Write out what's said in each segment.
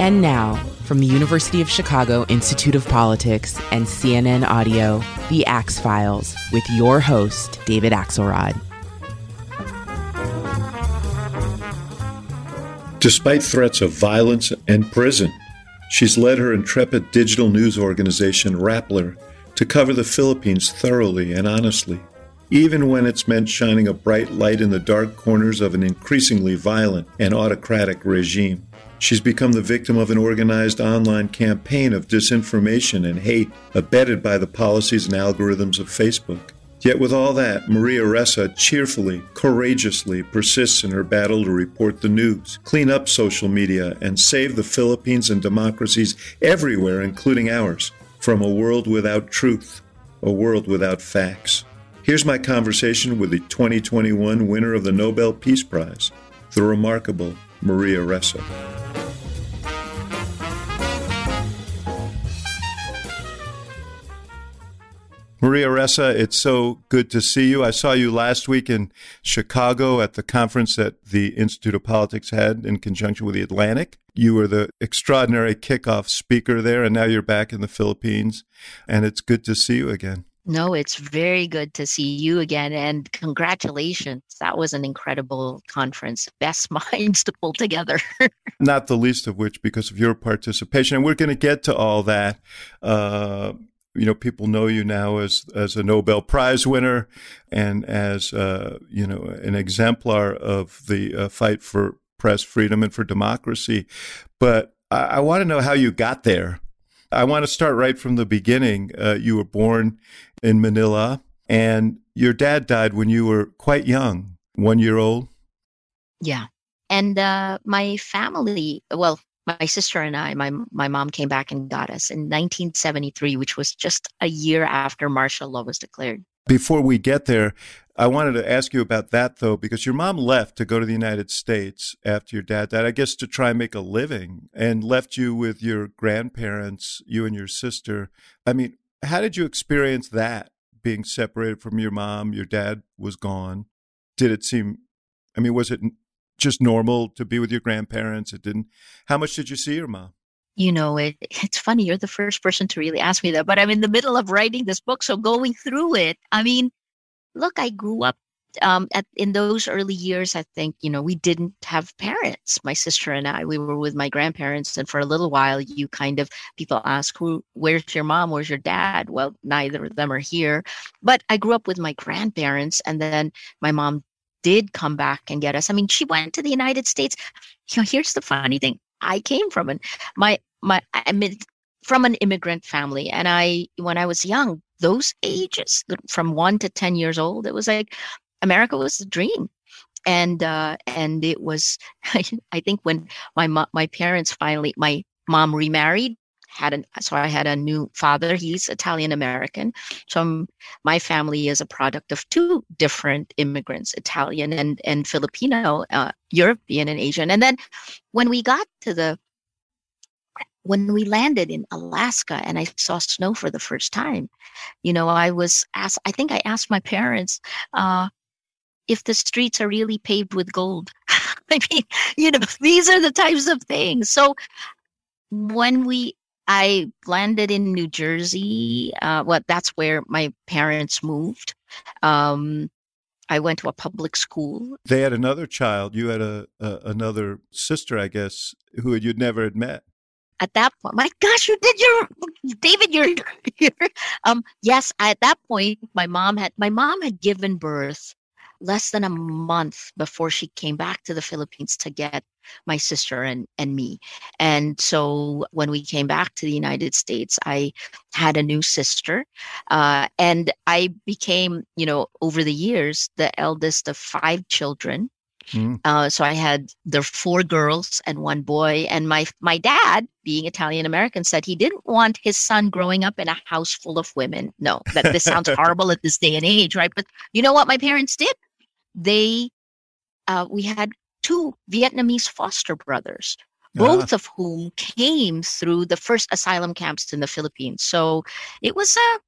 And now, from the University of Chicago Institute of Politics and CNN Audio, The Axe Files, with your host, David Axelrod. Despite threats of violence and prison, she's led her intrepid digital news organization, Rappler, to cover the Philippines thoroughly and honestly, even when it's meant shining a bright light in the dark corners of an increasingly violent and autocratic regime. She's become the victim of an organized online campaign of disinformation and hate, abetted by the policies and algorithms of Facebook. Yet, with all that, Maria Ressa cheerfully, courageously persists in her battle to report the news, clean up social media, and save the Philippines and democracies everywhere, including ours, from a world without truth, a world without facts. Here's my conversation with the 2021 winner of the Nobel Peace Prize, the remarkable Maria Ressa. Maria Ressa, it's so good to see you. I saw you last week in Chicago at the conference that the Institute of Politics had in conjunction with the Atlantic. You were the extraordinary kickoff speaker there, and now you're back in the Philippines, and it's good to see you again. No, it's very good to see you again, and congratulations. That was an incredible conference. Best minds to pull together. Not the least of which because of your participation. And we're going to get to all that. Uh, you know people know you now as as a Nobel Prize winner and as uh, you know an exemplar of the uh, fight for press freedom and for democracy. But I, I want to know how you got there. I want to start right from the beginning. Uh, you were born in Manila, and your dad died when you were quite young, one year old. Yeah, and uh, my family. Well, my sister and I, my my mom came back and got us in 1973, which was just a year after martial law was declared. Before we get there, I wanted to ask you about that though, because your mom left to go to the United States after your dad died, I guess to try and make a living, and left you with your grandparents, you and your sister. I mean, how did you experience that being separated from your mom? Your dad was gone. Did it seem I mean, was it just normal to be with your grandparents? It didn't. How much did you see your mom? You know, it, it's funny. You're the first person to really ask me that, but I'm in the middle of writing this book. So going through it, I mean, look, I grew up um, at, in those early years, I think, you know, we didn't have parents. My sister and I, we were with my grandparents. And for a little while, you kind of, people ask, who, where's your mom? Where's your dad? Well, neither of them are here. But I grew up with my grandparents. And then my mom did come back and get us. I mean, she went to the United States. You know, here's the funny thing. I came from an my my I mean from an immigrant family, and I when I was young, those ages from one to ten years old, it was like America was the dream, and uh, and it was. I think when my my parents finally, my mom remarried, had an so I had a new father. He's Italian American. So I'm, my family is a product of two different immigrants, Italian and and Filipino, uh, European and Asian. And then when we got to the when we landed in Alaska and I saw snow for the first time, you know, I was asked. I think I asked my parents. Uh, if the streets are really paved with gold. I mean, you know, these are the types of things. So when we I landed in New Jersey. Uh, well, that's where my parents moved. Um, I went to a public school. They had another child. You had a, a another sister, I guess, who you'd never had met. At that point, my gosh, you did your David, you're, you're um yes. At that point, my mom had my mom had given birth less than a month before she came back to the Philippines to get my sister and, and me. And so when we came back to the United States, I had a new sister. Uh, and I became, you know, over the years, the eldest of five children. Mm. Uh, so I had the four girls and one boy. And my my dad, being Italian American, said he didn't want his son growing up in a house full of women. No, that this sounds horrible at this day and age, right? But you know what my parents did? They, uh, we had two Vietnamese foster brothers, both of whom came through the first asylum camps in the Philippines. So it was a,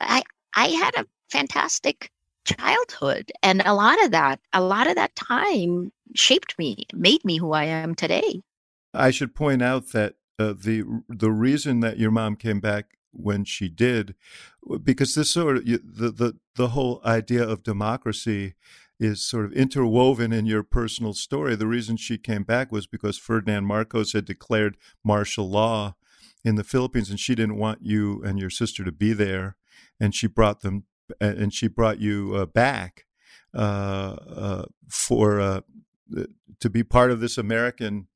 I I had a fantastic childhood and a lot of that a lot of that time shaped me made me who i am today i should point out that uh, the the reason that your mom came back when she did because this sort of the the the whole idea of democracy is sort of interwoven in your personal story the reason she came back was because Ferdinand Marcos had declared martial law in the Philippines and she didn't want you and your sister to be there and she brought them and she brought you uh, back uh, uh, for uh, to be part of this American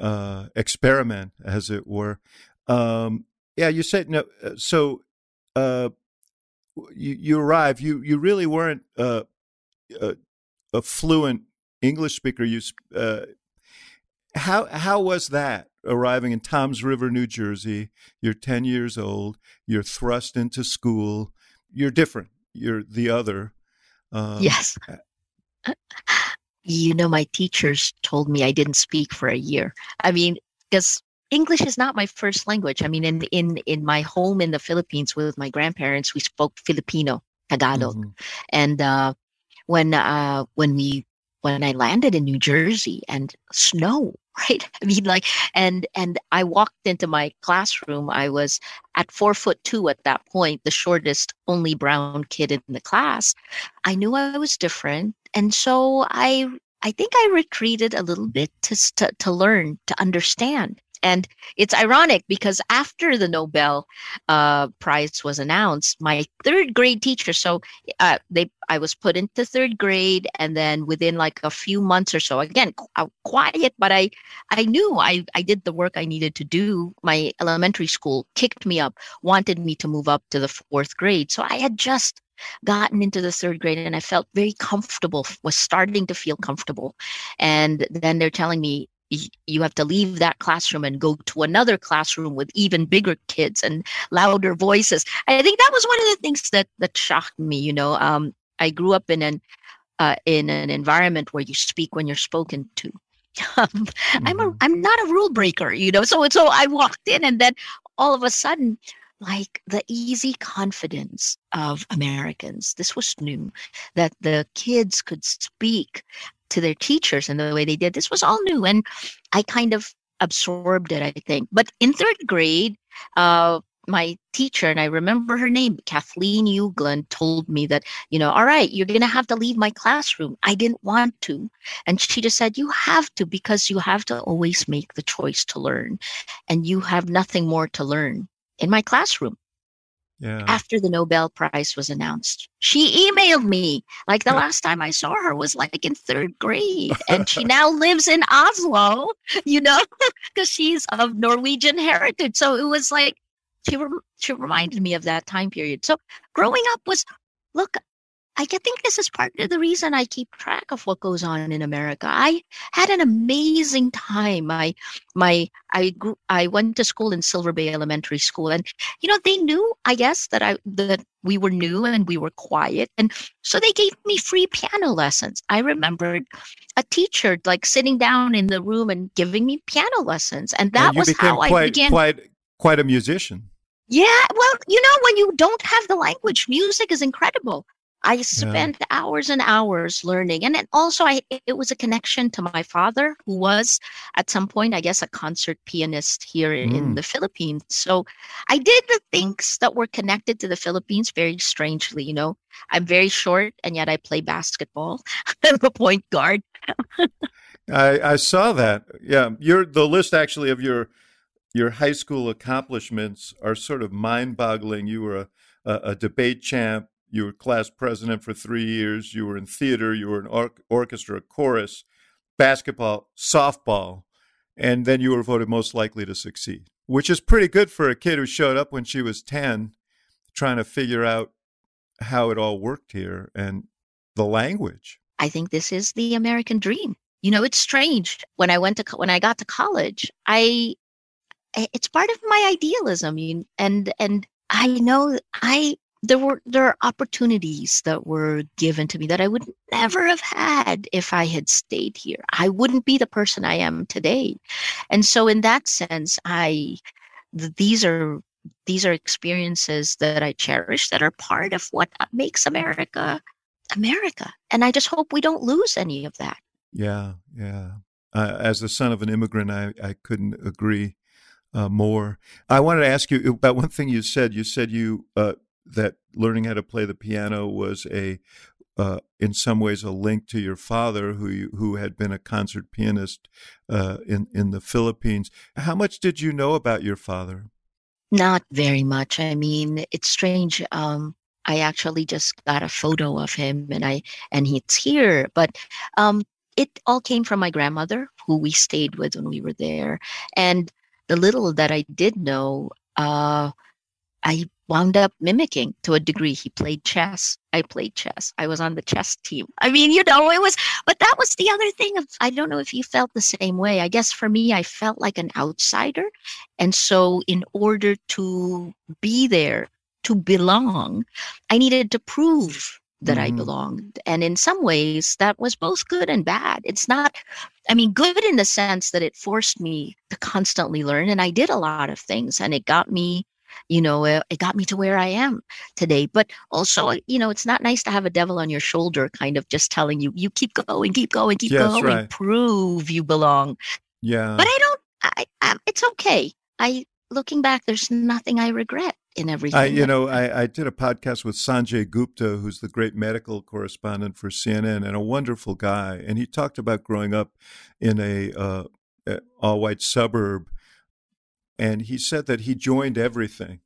uh, experiment, as it were. Um, yeah, you said no. Uh, so you you arrived. You you really weren't a, a, fluent English speaker. You how how was that arriving in Toms River, New Jersey? You're ten years old. You're thrust into school you're different. You're the other. Um, yes. you know, my teachers told me I didn't speak for a year. I mean, because English is not my first language. I mean, in in in my home in the Philippines with my grandparents, we spoke Filipino, Tagalog, mm-hmm. and uh, when uh, when we when I landed in New Jersey and snow, right? I mean, like, and and I walked into my classroom. I was at four foot two at that point, the shortest, only brown kid in the class. I knew I was different, and so I I think I retreated a little bit to to, to learn to understand. And it's ironic because after the Nobel uh, Prize was announced, my third grade teacher, so uh, they, I was put into third grade, and then within like a few months or so, again, uh, quiet, but I, I knew I, I did the work I needed to do. My elementary school kicked me up, wanted me to move up to the fourth grade, so I had just gotten into the third grade and I felt very comfortable, was starting to feel comfortable. And then they're telling me, you have to leave that classroom and go to another classroom with even bigger kids and louder voices. I think that was one of the things that that shocked me. You know, um, I grew up in an uh, in an environment where you speak when you're spoken to. Um. I'm a mm-hmm. I'm not a rule breaker, you know. So so I walked in, and then all of a sudden, like the easy confidence of Americans. This was new that the kids could speak to their teachers and the way they did. This was all new and i kind of absorbed it i think. But in third grade uh, my teacher and i remember her name kathleen Ugland, told me that you know all right you're going to have to leave my classroom. I didn't want to. And she just said you have to because you have to always make the choice to learn and you have nothing more to learn in my classroom yeah. after the Nobel Prize was announced. She emailed me. Like the last time I saw her was like in third grade. And she now lives in Oslo, you know, because she's of Norwegian heritage. So it was like, she, re- she reminded me of that time period. So growing up was, look, I think this is part of the reason I keep track of what goes on in America. I had an amazing time. I my I grew I went to school in Silver Bay Elementary School and you know they knew I guess that I that we were new and we were quiet and so they gave me free piano lessons. I remembered a teacher like sitting down in the room and giving me piano lessons and that and was how quite, I began quite quite a musician. Yeah, well, you know, when you don't have the language, music is incredible. I spent yeah. hours and hours learning. And then also I it was a connection to my father who was at some point I guess a concert pianist here mm. in the Philippines. So I did the things that were connected to the Philippines very strangely, you know. I'm very short and yet I play basketball. I'm a point guard. I I saw that. Yeah, your the list actually of your your high school accomplishments are sort of mind-boggling. You were a, a, a debate champ you were class president for three years. You were in theater. You were in or- orchestra, chorus, basketball, softball, and then you were voted most likely to succeed, which is pretty good for a kid who showed up when she was ten, trying to figure out how it all worked here and the language. I think this is the American dream. You know, it's strange when I went to when I got to college. I it's part of my idealism, and and I know I there were there are opportunities that were given to me that I would never have had if I had stayed here. I wouldn't be the person I am today. And so in that sense, I these are these are experiences that I cherish that are part of what makes America America. And I just hope we don't lose any of that. Yeah, yeah. Uh, as the son of an immigrant, I, I couldn't agree uh, more. I wanted to ask you about one thing you said. You said you uh, that learning how to play the piano was a uh, in some ways a link to your father, who you, who had been a concert pianist uh, in in the Philippines. How much did you know about your father? Not very much. I mean, it's strange. Um, I actually just got a photo of him, and I and he's here. But um, it all came from my grandmother, who we stayed with when we were there, and the little that I did know, uh, I wound up mimicking to a degree. He played chess. I played chess. I was on the chess team. I mean, you know, it was, but that was the other thing. Of, I don't know if you felt the same way. I guess for me, I felt like an outsider. And so, in order to be there, to belong, I needed to prove that mm. I belonged. And in some ways, that was both good and bad. It's not, I mean, good in the sense that it forced me to constantly learn. And I did a lot of things and it got me, you know, it, it got me to where I am today. But also, you know, it's not nice to have a devil on your shoulder kind of just telling you, you keep going, keep going, keep yes, going, right. prove you belong. Yeah. But I don't, I, I, it's okay. I, looking back, there's nothing I regret in everything. I, you know, I, I did a podcast with Sanjay Gupta, who's the great medical correspondent for CNN and a wonderful guy. And he talked about growing up in a uh, all white suburb. And he said that he joined everything.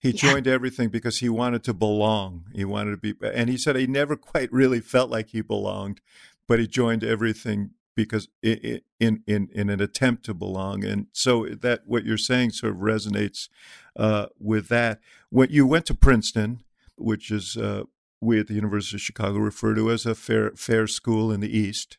He yeah. joined everything because he wanted to belong. He wanted to be, and he said he never quite really felt like he belonged, but he joined everything because in in in an attempt to belong and so that what you're saying sort of resonates uh, with that when you went to princeton which is uh, we at the university of chicago refer to as a fair fair school in the east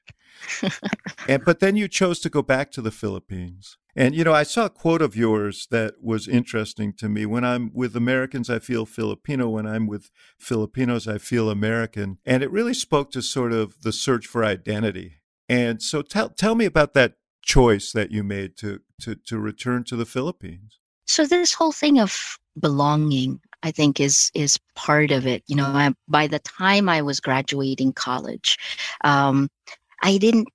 and but then you chose to go back to the philippines. And you know i saw a quote of yours that was interesting to me. When i'm with americans i feel filipino. When i'm with filipinos i feel american. And it really spoke to sort of the search for identity. And so tell tell me about that choice that you made to to to return to the Philippines. So this whole thing of belonging, I think, is is part of it. You know, I, by the time I was graduating college, um, I didn't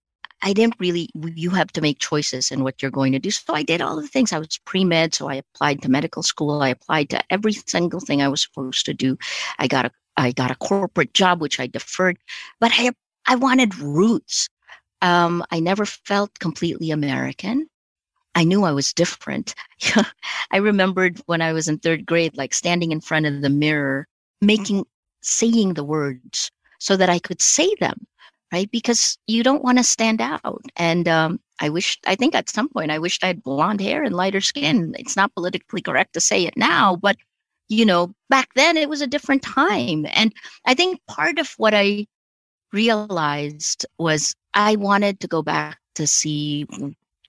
I didn't really, you have to make choices in what you're going to do. So I did all the things. I was pre med, so I applied to medical school. I applied to every single thing I was supposed to do. I got a, I got a corporate job, which I deferred, but I, I wanted roots. Um, I never felt completely American. I knew I was different. I remembered when I was in third grade, like standing in front of the mirror, making, saying the words so that I could say them, right? Because you don't want to stand out. And um, I wish, I think at some point, I wished I had blonde hair and lighter skin. It's not politically correct to say it now, but you know, back then it was a different time. And I think part of what I realized was I wanted to go back to see,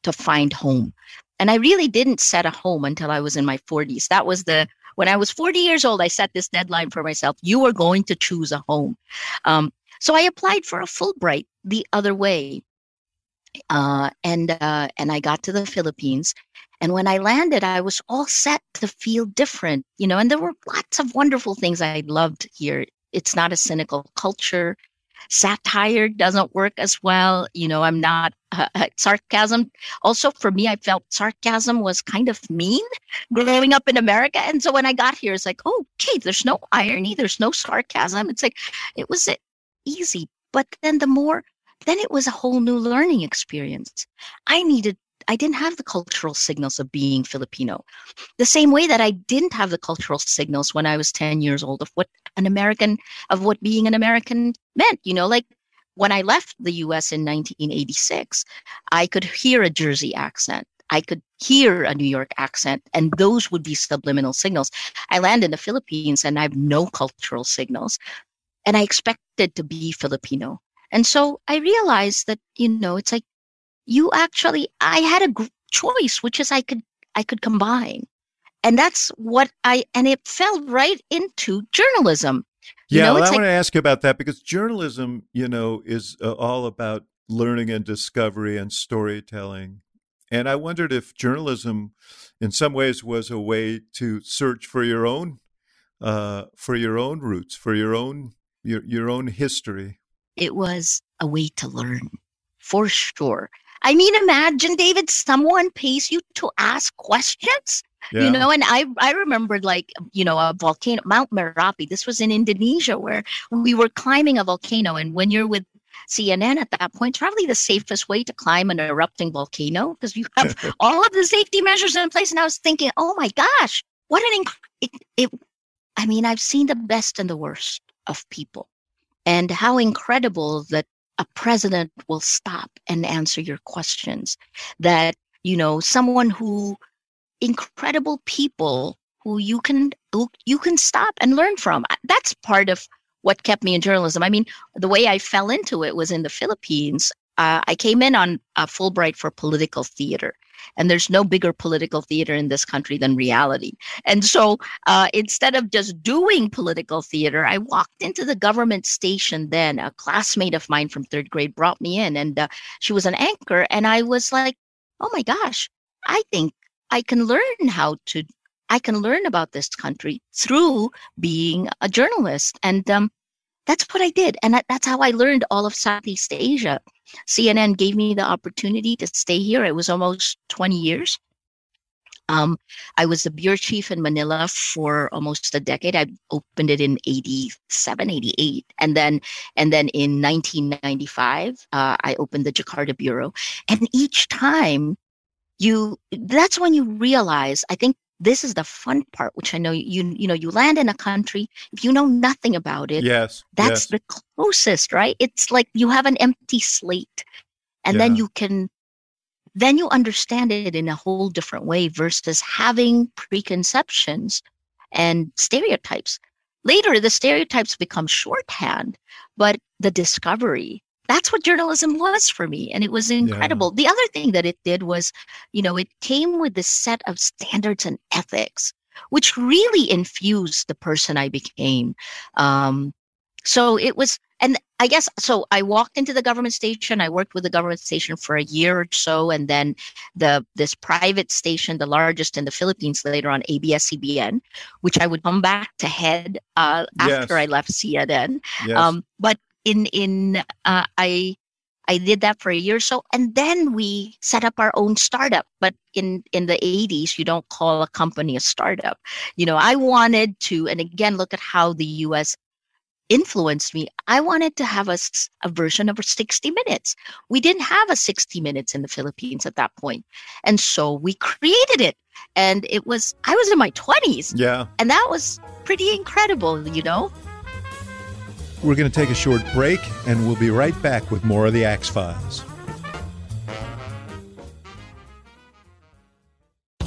to find home. And I really didn't set a home until I was in my 40s. That was the, when I was 40 years old, I set this deadline for myself. You are going to choose a home. Um, so I applied for a Fulbright the other way. Uh, and uh, and I got to the Philippines, and when I landed, I was all set to feel different, you know. And there were lots of wonderful things I loved here. It's not a cynical culture satire doesn't work as well. You know, I'm not uh, uh, sarcasm. Also, for me, I felt sarcasm was kind of mean growing up in America. And so when I got here, it's like, okay, there's no irony, there's no sarcasm. It's like, it was easy. But then the more, then it was a whole new learning experience. I needed I didn't have the cultural signals of being Filipino. The same way that I didn't have the cultural signals when I was 10 years old of what an American, of what being an American meant. You know, like when I left the US in 1986, I could hear a Jersey accent. I could hear a New York accent, and those would be subliminal signals. I land in the Philippines and I have no cultural signals, and I expected to be Filipino. And so I realized that, you know, it's like you actually, I had a choice, which is I could, I could combine. And that's what I, and it fell right into journalism. You yeah, know, well, I like, want to ask you about that because journalism, you know, is uh, all about learning and discovery and storytelling. And I wondered if journalism, in some ways, was a way to search for your own, uh, for your own roots, for your own your your own history. It was a way to learn, for sure. I mean, imagine, David, someone pays you to ask questions. Yeah. You know, and I I remembered like you know a volcano, Mount Merapi. This was in Indonesia where we were climbing a volcano, and when you're with CNN at that point, it's probably the safest way to climb an erupting volcano because you have all of the safety measures in place. And I was thinking, oh my gosh, what an inc- it, it. I mean, I've seen the best and the worst of people, and how incredible that a president will stop and answer your questions. That you know, someone who incredible people who you can who you can stop and learn from. That's part of what kept me in journalism. I mean, the way I fell into it was in the Philippines. Uh, I came in on a Fulbright for political theater, and there's no bigger political theater in this country than reality. And so uh, instead of just doing political theater, I walked into the government station. Then a classmate of mine from third grade brought me in, and uh, she was an anchor, and I was like, "Oh my gosh, I think I can learn how to I can learn about this country through being a journalist. And um, that's what I did. And that, that's how I learned all of Southeast Asia. CNN gave me the opportunity to stay here. It was almost 20 years. Um, I was the bureau chief in Manila for almost a decade. I opened it in 87, 88. And then, and then in 1995, uh, I opened the Jakarta bureau. And each time you, that's when you realize, I think this is the fun part which i know you you know you land in a country if you know nothing about it yes that's yes. the closest right it's like you have an empty slate and yeah. then you can then you understand it in a whole different way versus having preconceptions and stereotypes later the stereotypes become shorthand but the discovery that's what journalism was for me and it was incredible yeah. the other thing that it did was you know it came with this set of standards and ethics which really infused the person i became um, so it was and i guess so i walked into the government station i worked with the government station for a year or so and then the this private station the largest in the philippines later on abs-cbn which i would come back to head uh, after yes. i left cnn yes. um, but in in uh, I I did that for a year or so, and then we set up our own startup. But in in the '80s, you don't call a company a startup. You know, I wanted to, and again, look at how the U.S. influenced me. I wanted to have a, a version of 60 Minutes. We didn't have a 60 Minutes in the Philippines at that point, and so we created it. And it was I was in my 20s. Yeah, and that was pretty incredible. You know. We're going to take a short break and we'll be right back with more of the Axe Files.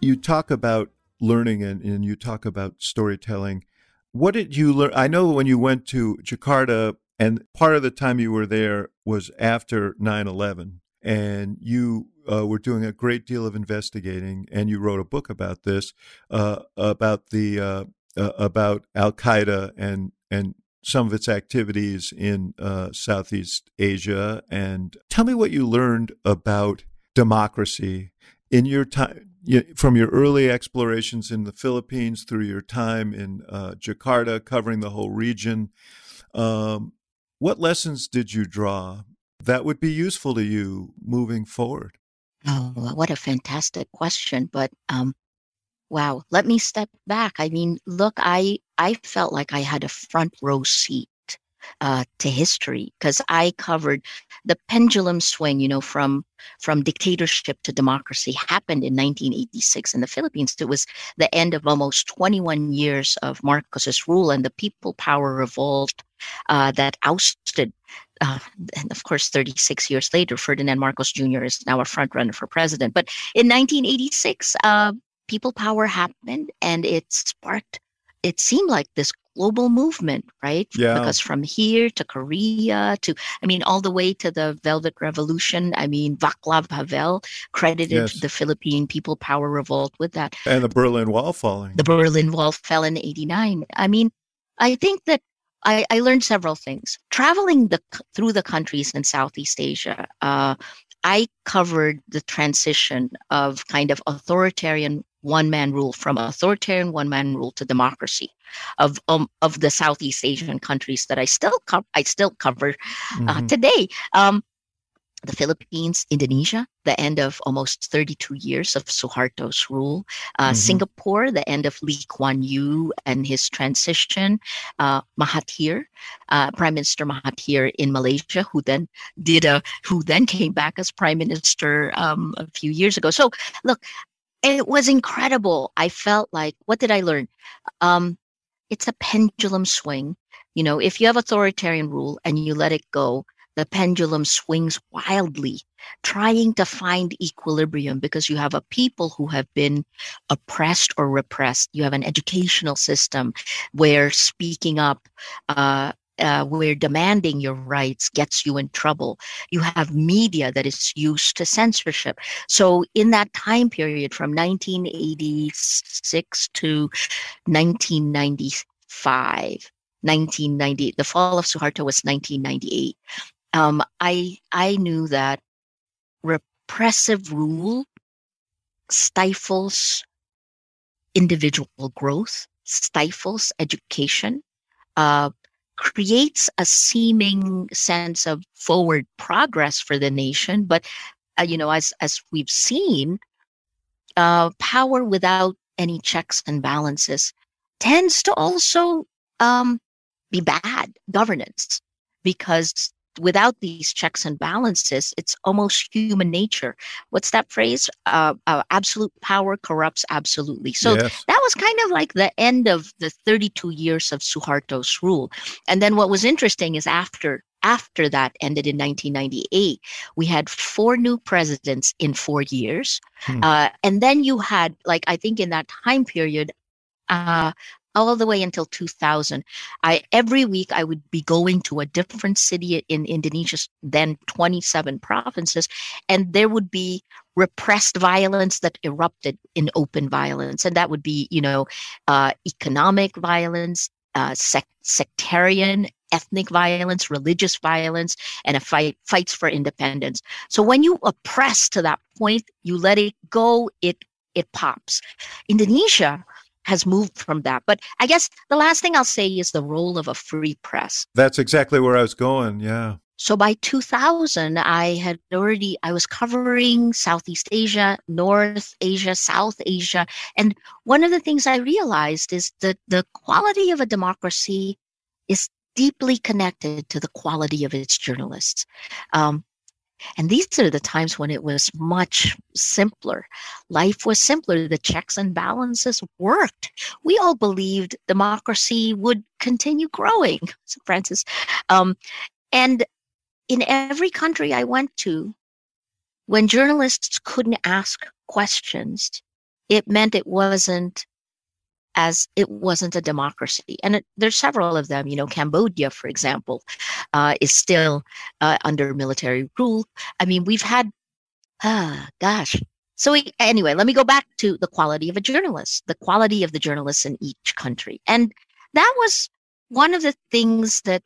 You talk about learning and, and you talk about storytelling. What did you learn? I know when you went to Jakarta, and part of the time you were there was after 9 11, and you uh, were doing a great deal of investigating, and you wrote a book about this, uh, about the uh, uh about Al Qaeda and and some of its activities in uh, Southeast Asia. And tell me what you learned about democracy in your time. From your early explorations in the Philippines through your time in uh, Jakarta, covering the whole region, um, what lessons did you draw that would be useful to you moving forward? Oh, what a fantastic question. But um, wow, let me step back. I mean, look, I I felt like I had a front row seat uh, to history because I covered the pendulum swing, you know, from from dictatorship to democracy happened in 1986 in the Philippines. It was the end of almost 21 years of Marcos's rule and the people power revolt uh, that ousted. Uh, and of course, 36 years later, Ferdinand Marcos Jr. is now a frontrunner for president. But in 1986, uh, people power happened and it sparked it seemed like this global movement, right? Yeah. Because from here to Korea to, I mean, all the way to the Velvet Revolution. I mean, Vaclav Havel credited Yes. the Philippine People Power Revolt with that. And the Berlin Wall falling. The Berlin Wall fell in 89. I mean, I think that I, I learned several things. Traveling the, through the countries in Southeast Asia, uh, I covered the transition of kind of authoritarian one man rule from authoritarian one man rule to democracy of um, of the Southeast Asian countries that I still co- I still cover uh, Mhm. today. Um, the Philippines, Indonesia, the end of almost 32 years of Suharto's rule. Uh, Mhm. Singapore, the end of Lee Kuan Yew and his transition. Uh, Mahathir, uh, Prime Minister Mahathir in Malaysia, who then did a, who then came back as Prime Minister um, a few years ago. So, look, it was incredible. I felt like, what did I learn? Um, it's a pendulum swing. You know, if you have authoritarian rule and you let it go, the pendulum swings wildly, trying to find equilibrium because you have a people who have been oppressed or repressed. You have an educational system where speaking up, uh, uh, where demanding your rights gets you in trouble. You have media that is used to censorship. So, in that time period from 1986 to 1995, 1990, the fall of Suharto was 1998. Um, I I knew that repressive rule stifles individual growth, stifles education, uh, creates a seeming sense of forward progress for the nation. But uh, you know, as as we've seen, uh, power without any checks and balances tends to also um, be bad governance because without these checks and balances, it's almost human nature. What's that phrase? Uh, uh, absolute power corrupts absolutely. So Yes. that was kind of like the end of the 32 years of Suharto's rule. And then what was interesting is after after that ended in 1998, we had four new presidents in four years. Hmm. Uh, and then you had, like, I think in that time period, uh, all the way until 2000, I every week I would be going to a different city in Indonesia's then 27 provinces, and there would be repressed violence that erupted in open violence, and that would be, you know, uh, economic violence, uh, sec- sectarian, ethnic violence, religious violence, and a fight fights for independence. So when you oppress to that point, you let it go, it it pops. Indonesia has moved from that. But I guess the last thing I'll say is the role of a free press. That's exactly where I was going. Yeah. So by 2000, I had already, I was covering Southeast Asia, North Asia, South Asia. And one of the things I realized is that the quality of a democracy is deeply connected to the quality of its journalists. Um, and these are the times when it was much simpler. Life was simpler. The checks and balances worked. We all believed democracy would continue growing, Francis. Um, and in every country I went to, when journalists couldn't ask questions, it meant it wasn't as it wasn't a democracy. And it, there's several of them. You know, Cambodia, for example, uh, is still uh, under military rule. I mean, we've had, ah, gosh. So we, anyway, let me go back to the quality of a journalist, the quality of the journalists in each country, and that was one of the things that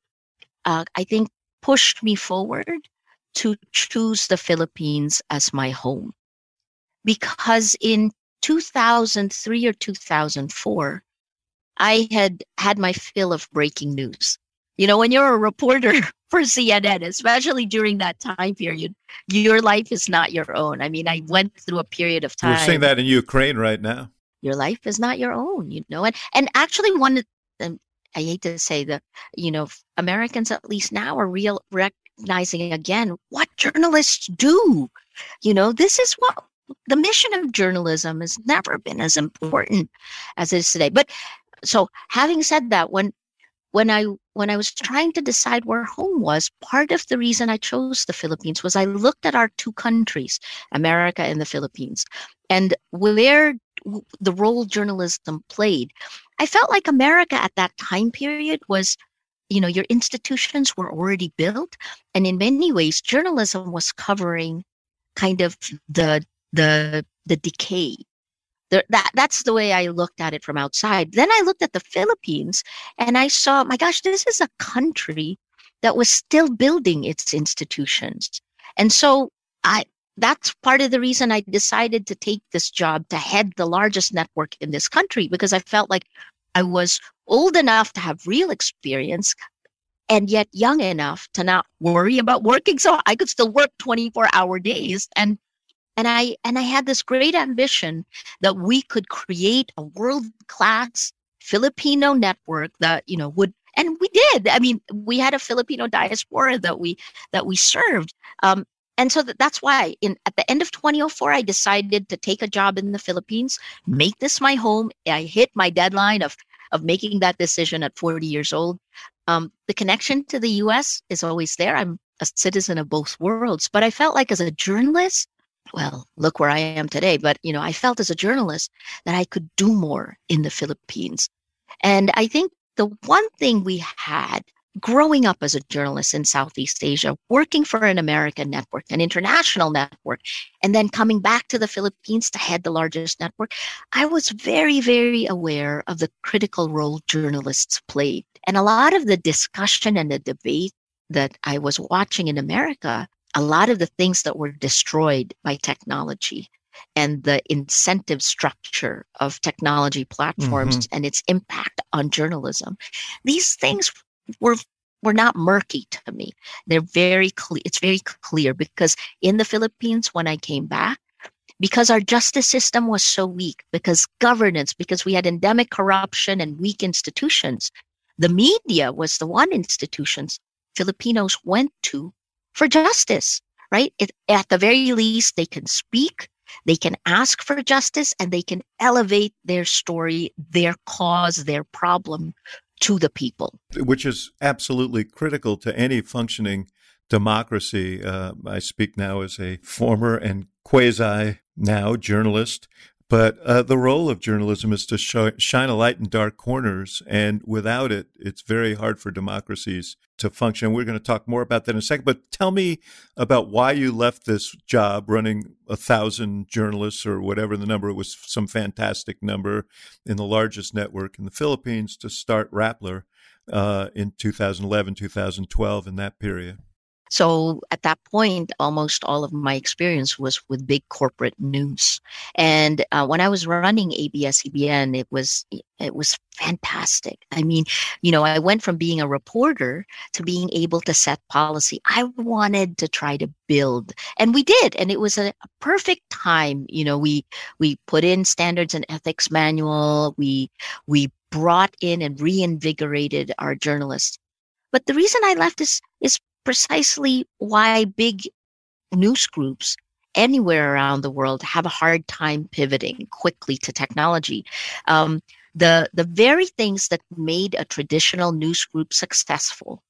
uh, I think pushed me forward to choose the Philippines as my home. Because in 2003 or 2004, I had had my fill of breaking news. You know, when you're a reporter for CNN, especially during that time period, your life is not your own. I mean, I went through a period of time. We're seeing that in Ukraine right now. Your life is not your own, you know. And and actually, one of the, I hate to say that, you know, Americans at least now are real recognizing again what journalists do. You know, this is what the mission of journalism has never been as important as it is today. But so having said that, when when I when I was trying to decide where home was, part of the reason I chose the Philippines was I looked at our two countries, America and the Philippines, and where the role journalism played. I felt like America at that time period was, you know, your institutions were already built, and in many ways, journalism was covering kind of the the the decay that that's the way I looked at it from outside. Then I looked at the Philippines and I saw, my gosh, this is a country that was still building its institutions. And so I that's part of the reason I decided to take this job to head the largest network in this country because I felt like I was old enough to have real experience and yet young enough to not worry about working so I could still work 24 hour days and and I and I had this great ambition that we could create a world class Filipino network that you know would and we did. I mean, we had a Filipino diaspora that we that we served. Um, and so that, that's why in at the end of 2004 I decided to take a job in the Philippines, make this my home. I hit my deadline of of making that decision at 40 years old. Um, the connection to the US is always there. I'm a citizen of both worlds, but I felt like as a journalist well, look where I am today. But, you know, I felt as a journalist that I could do more in the Philippines. And I think the one thing we had growing up as a journalist in Southeast Asia, working for an American network, an international network, and then coming back to the Philippines to head the largest network, I was very, very aware of the critical role journalists played. And a lot of the discussion and the debate that I was watching in America a lot of the things that were destroyed by technology and the incentive structure of technology platforms Mhm. and its impact on journalism these things were were not murky to me they're very clear it's very clear because in the philippines when i came back because our justice system was so weak because governance because we had endemic corruption and weak institutions the media was the one institutions Filipinos went to for justice, right? It, at the very least, they can speak, they can ask for justice, and they can elevate their story, their cause, their problem to the people. Which is absolutely critical to any functioning democracy. Uh, I speak now as a former and quasi now journalist but uh, the role of journalism is to show, shine a light in dark corners. And without it, it's very hard for democracies to function. We're going to talk more about that in a second. But tell me about why you left this job running a thousand journalists or whatever the number, it was some fantastic number in the largest network in the Philippines to start Rappler uh, in 2011, 2012, in that period. So at that point, almost all of my experience was with big corporate news. And uh, when I was running ABS-CBN, it was it was fantastic. I mean, you know, I went from being a reporter to being able to set policy. I wanted to try to build, and we did, and it was a, a perfect time. You know, we we put in standards and ethics manual. We we brought in and reinvigorated our journalists. But the reason I left is is precisely why big news groups anywhere around the world have a hard time pivoting quickly to technology. Um, the the very things that made a traditional news group successful,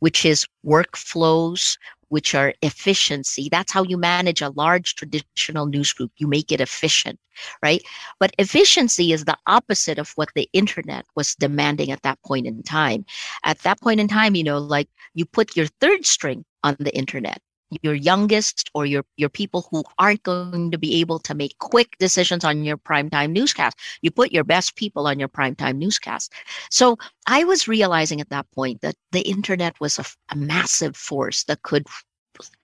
which is workflows, which are efficiency. That's how you manage a large traditional news group. You make it efficient, right? But efficiency is the opposite of what the internet was demanding at that point in time. At that point in time, you know, like you put your third string on the internet your youngest or your your people who aren't going to be able to make quick decisions on your primetime newscast. You put your best people on your primetime newscast. So I was realizing at that point that the internet was a, a massive force that could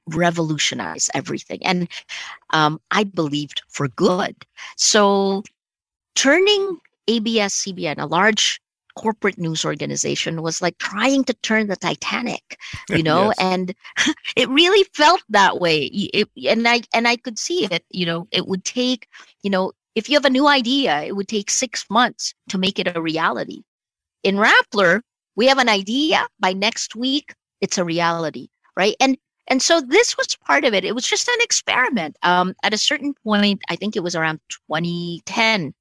revolutionize everything. And um, I believed for good. So turning ABS CBN, a large corporate news organization was like trying to turn the Titanic, you know, yes. and it really felt that way. It, and I and I could see it. You know, it would take, you know, if you have a new idea, it would take six months to make it a reality. In Rappler, we have an idea. By next week, it's a reality, right? And and so this was part of it. It was just an experiment. Um, at a certain point, I think it was around 2010,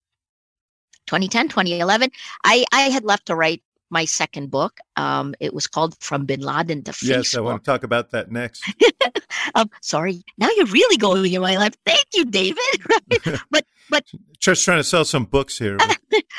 2010, 2011, I, I had left to write my second book. Um, it was called From Bin Laden to Facebook. Yes, I want to talk about that next. um, sorry, now you're really going in my life. Thank you, David. but but just trying to sell some books here.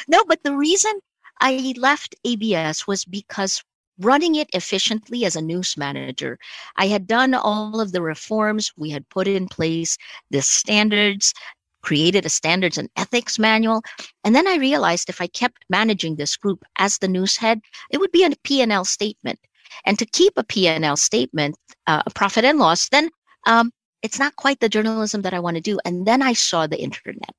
no, but the reason I left ABS was because running it efficiently as a news manager, I had done all of the reforms. We had put in place the standards, created a standards and ethics manual. And then I realized if I kept managing this group as the news head, it would be a P&L statement. And to keep a P&L statement, uh, a profit and loss, then um, it's not quite the journalism that I want to do. And then I saw the internet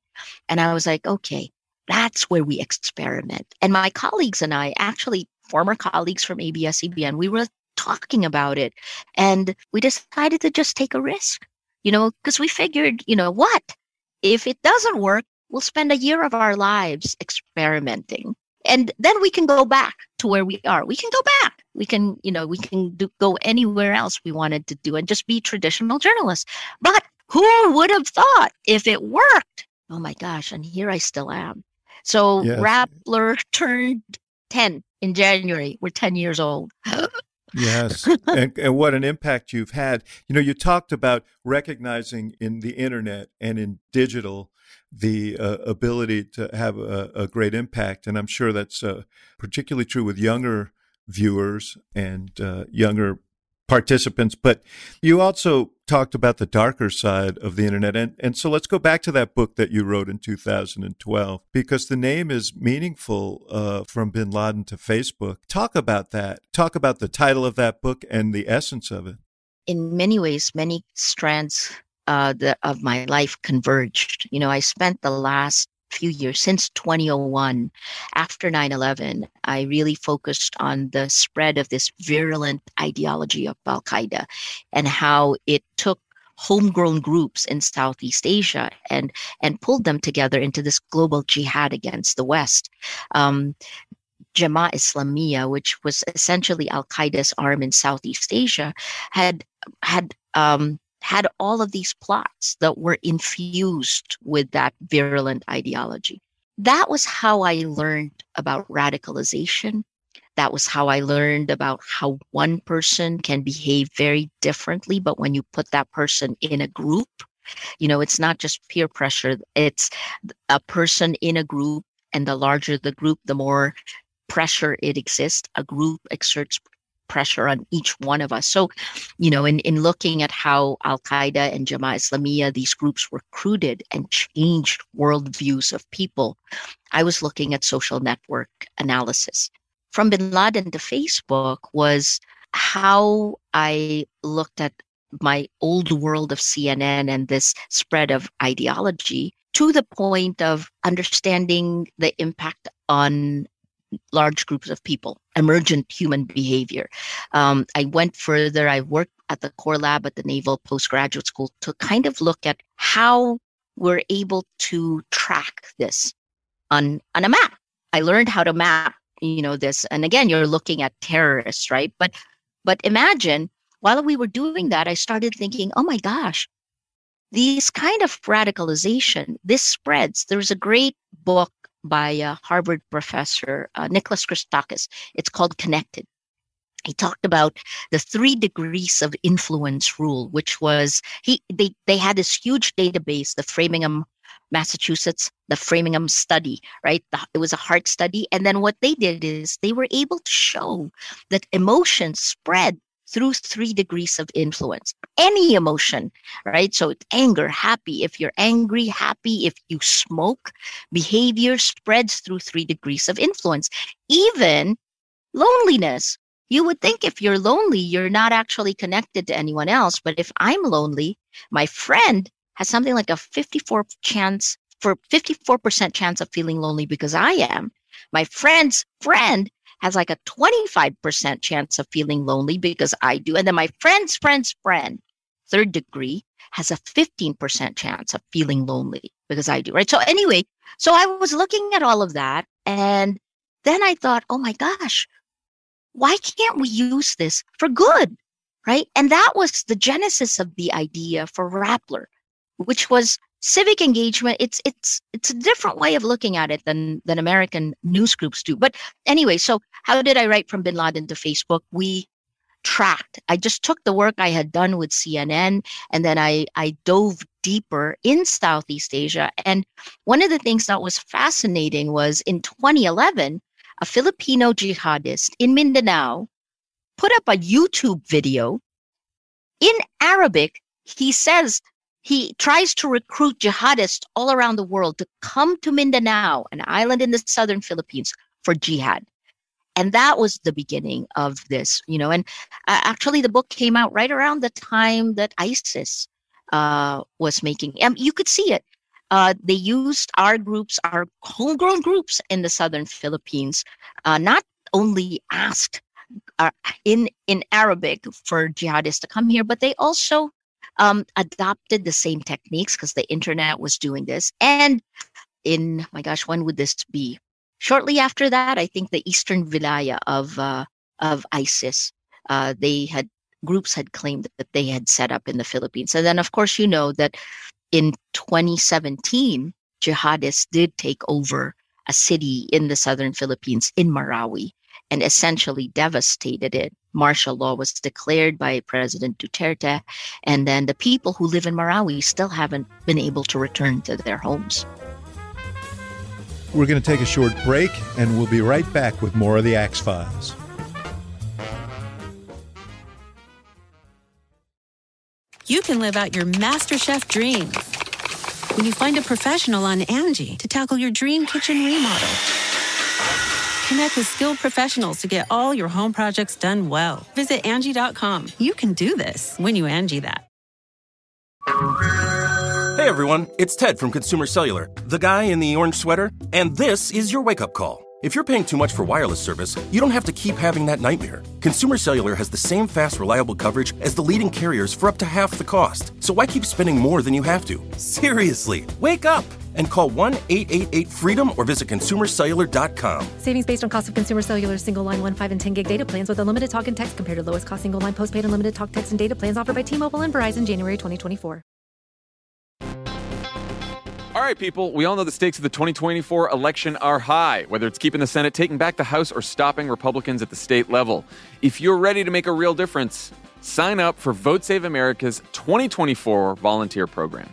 and I was like, okay, that's where we experiment. And my colleagues and I, actually former colleagues from ABS CBN, we were talking about it and we decided to just take a risk, you know, because we figured, you know, what? If it doesn't work, we'll spend a year of our lives experimenting. And then we can go back to where we are. We can go back. We can, you know, we can do, go anywhere else we wanted to do and just be traditional journalists. But who would have thought if it worked? Oh my gosh. And here I still am. So yes. Rappler turned 10 in January. We're 10 years old. yes. And, and what an impact you've had. You know, you talked about recognizing in the internet and in digital the uh, ability to have a, a, great impact. And I'm sure that's uh, particularly true with younger viewers and uh, younger participants. But you also talked about the darker side of the internet. And, and so let's go back to that book that you wrote in 2012, because the name is meaningful uh, from bin Laden to Facebook. Talk about that. Talk about the title of that book and the essence of it. In many ways, many strands uh, the, of my life converged. You know, I spent the last few years since 2001 after 9-11 i really focused on the spread of this virulent ideology of al-qaeda and how it took homegrown groups in southeast asia and and pulled them together into this global jihad against the west. Um, Jemaah Islamiyah, which was essentially Al Qaeda's arm in Southeast Asia, had had um, had all of these plots that were infused with that virulent ideology. That was how I learned about radicalization. That was how I learned about how one person can behave very differently, but when you put that person in a group, you know, it's not just peer pressure, it's a person in a group, and the larger the group, the more pressure it exists. A group exerts pressure on each one of us. So, you know, in, in looking at how Al Qaeda and Jemaah Islamiyah, these groups recruited and changed worldviews of people, I was looking at social network analysis. From bin Laden to Facebook was how I looked at my old world of CNN and this spread of ideology to the point of understanding the impact on large groups of people, emergent human behavior. Um, I went further. I worked at the core lab at the Naval Postgraduate School to kind of look at how we're able to track this on, on a map. I learned how to map, you know, this. And again, you're looking at terrorists, right? But but imagine while we were doing that, I started thinking, oh my gosh, these kind of radicalization, this spreads. There's a great book by a Harvard professor, uh, Nicholas Christakis. It's called Connected. He talked about the three degrees of influence rule, which was he they they had this huge database, the Framingham, Massachusetts, the Framingham study, right? The, it was a heart study, and then what they did is they were able to show that emotions spread through three degrees of influence. Any emotion, right? So anger, happy. If you're angry, happy. If you smoke, behavior spreads through three degrees of influence. Even loneliness. You would think if you're lonely, you're not actually connected to anyone else. But if I'm lonely, my friend has something like a 54 chance for 54% chance of feeling lonely because I am. My friend's friend has like a 25% chance of feeling lonely because I do. And then my friend's friend's friend, third degree, has a 15% chance of feeling lonely because I do. Right. So, anyway, so I was looking at all of that. And then I thought, oh my gosh, why can't we use this for good? Right. And that was the genesis of the idea for Rappler, which was civic engagement it's it's it's a different way of looking at it than than american news groups do. But anyway so how did i write from bin laden to facebook? We tracked. I just took the work i had done with cnn and then i i dove deeper in southeast asia. And one of the things that was fascinating was in 2011 a filipino jihadist in mindanao put up a youtube video. In arabic he says he tries to recruit jihadists all around the world to come to Mindanao, an island in the southern Philippines, for jihad. And that was the beginning of this, you know. And uh, actually, the book came out right around the time that ISIS uh, was making. Um, you could see it. Uh, they used our groups, our homegrown groups in the southern Philippines, uh, not only asked uh, in in Arabic for jihadists to come here, but they also um, adopted the same techniques because the internet was doing this. And in my gosh, when would this be? Shortly after that, I think the Eastern Vilaya of uh, of ISIS, uh, they had groups had claimed that they had set up in the Philippines. And then, of course, you know that in 2017, jihadists did take over a city in the southern Philippines in Marawi and essentially devastated it. Martial law was declared by President Duterte, and then the people who live in Marawi still haven't been able to return to their homes. We're going to take a short break, and we'll be right back with more of the Axe Files. You can live out your MasterChef dreams when you find a professional on Angie to tackle your dream kitchen remodel Connect with skilled professionals to get all your home projects done well. Visit Angie.com. You can do this when you Angie that. Hey everyone, it's Ted from Consumer Cellular, the guy in the orange sweater, and this is your wake up call. If you're paying too much for wireless service, you don't have to keep having that nightmare. Consumer Cellular has the same fast, reliable coverage as the leading carriers for up to half the cost. So why keep spending more than you have to? Seriously, wake up! And call 1 888 freedom or visit consumercellular.com. Savings based on cost of consumer cellular single line 1, 5, and 10 gig data plans with unlimited talk and text compared to lowest cost single line postpaid unlimited talk, text, and data plans offered by T Mobile and Verizon January 2024. All right, people, we all know the stakes of the 2024 election are high, whether it's keeping the Senate, taking back the House, or stopping Republicans at the state level. If you're ready to make a real difference, sign up for Vote Save America's 2024 volunteer program.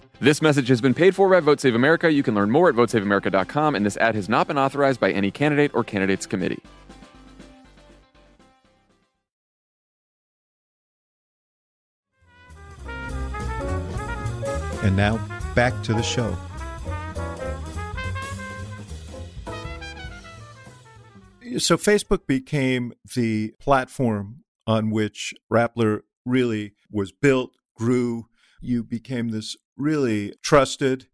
This message has been paid for by Vote Save America. You can learn more at votesaveamerica.com, and this ad has not been authorized by any candidate or candidates committee. And now back to the show. So, Facebook became the platform on which Rappler really was built, grew. You became this really trusted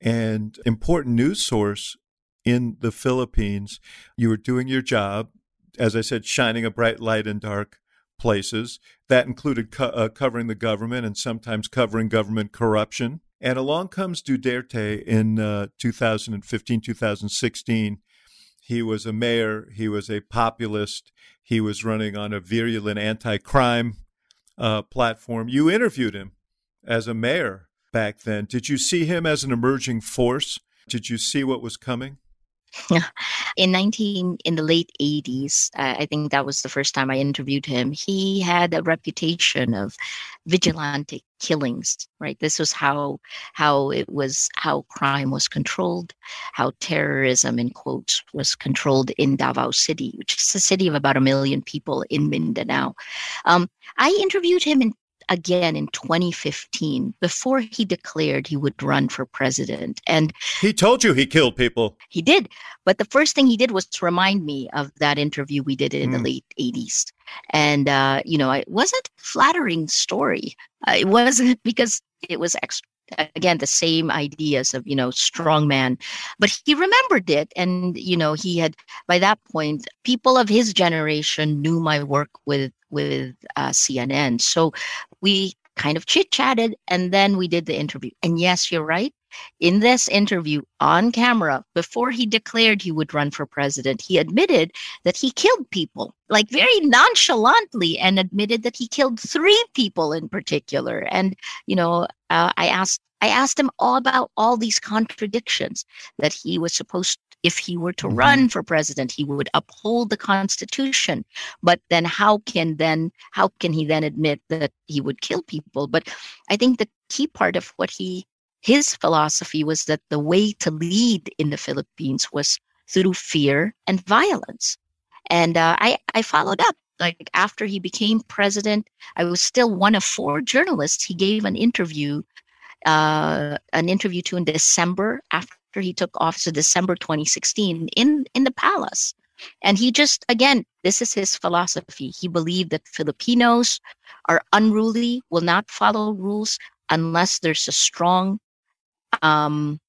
and important news source in the Philippines. You were doing your job, as I said, shining a bright light in dark places. That included co- uh, covering the government and sometimes covering government corruption. And along comes Duterte in uh, 2015, 2016. He was a mayor, he was a populist, he was running on a virulent anti crime uh, platform. You interviewed him as a mayor back then. Did you see him as an emerging force? Did you see what was coming? in 19 in the late 80s uh, i think that was the first time i interviewed him he had a reputation of vigilante killings right this was how how it was how crime was controlled how terrorism in quotes was controlled in davao city which is a city of about a million people in mindanao um, i interviewed him in again in 2015 before he declared he would run for president. And he told you he killed people. He did. But the first thing he did was to remind me of that interview we did in mm. the late 80s. And, uh, you know, it wasn't a flattering story. Uh, it wasn't because it was extra again the same ideas of you know strong man but he remembered it and you know he had by that point people of his generation knew my work with with uh, cnn so we kind of chit chatted and then we did the interview. And yes you're right. In this interview on camera before he declared he would run for president he admitted that he killed people like very nonchalantly and admitted that he killed three people in particular. And you know uh, i asked i asked him all about all these contradictions that he was supposed if he were to mm-hmm. run for president he would uphold the constitution. But then how can then how can he then admit that he would kill people? But i think the key part of what he his philosophy was that the way to lead in the philippines was through fear and violence. And uh, I, I followed up like after he became president i was still one of four journalists. He gave an interview uh, an interview to in december after after he took office in December 2016 in, in the palace. And he just, again, this is his philosophy. He believed that Filipinos are unruly, will not follow rules unless there's a strong um,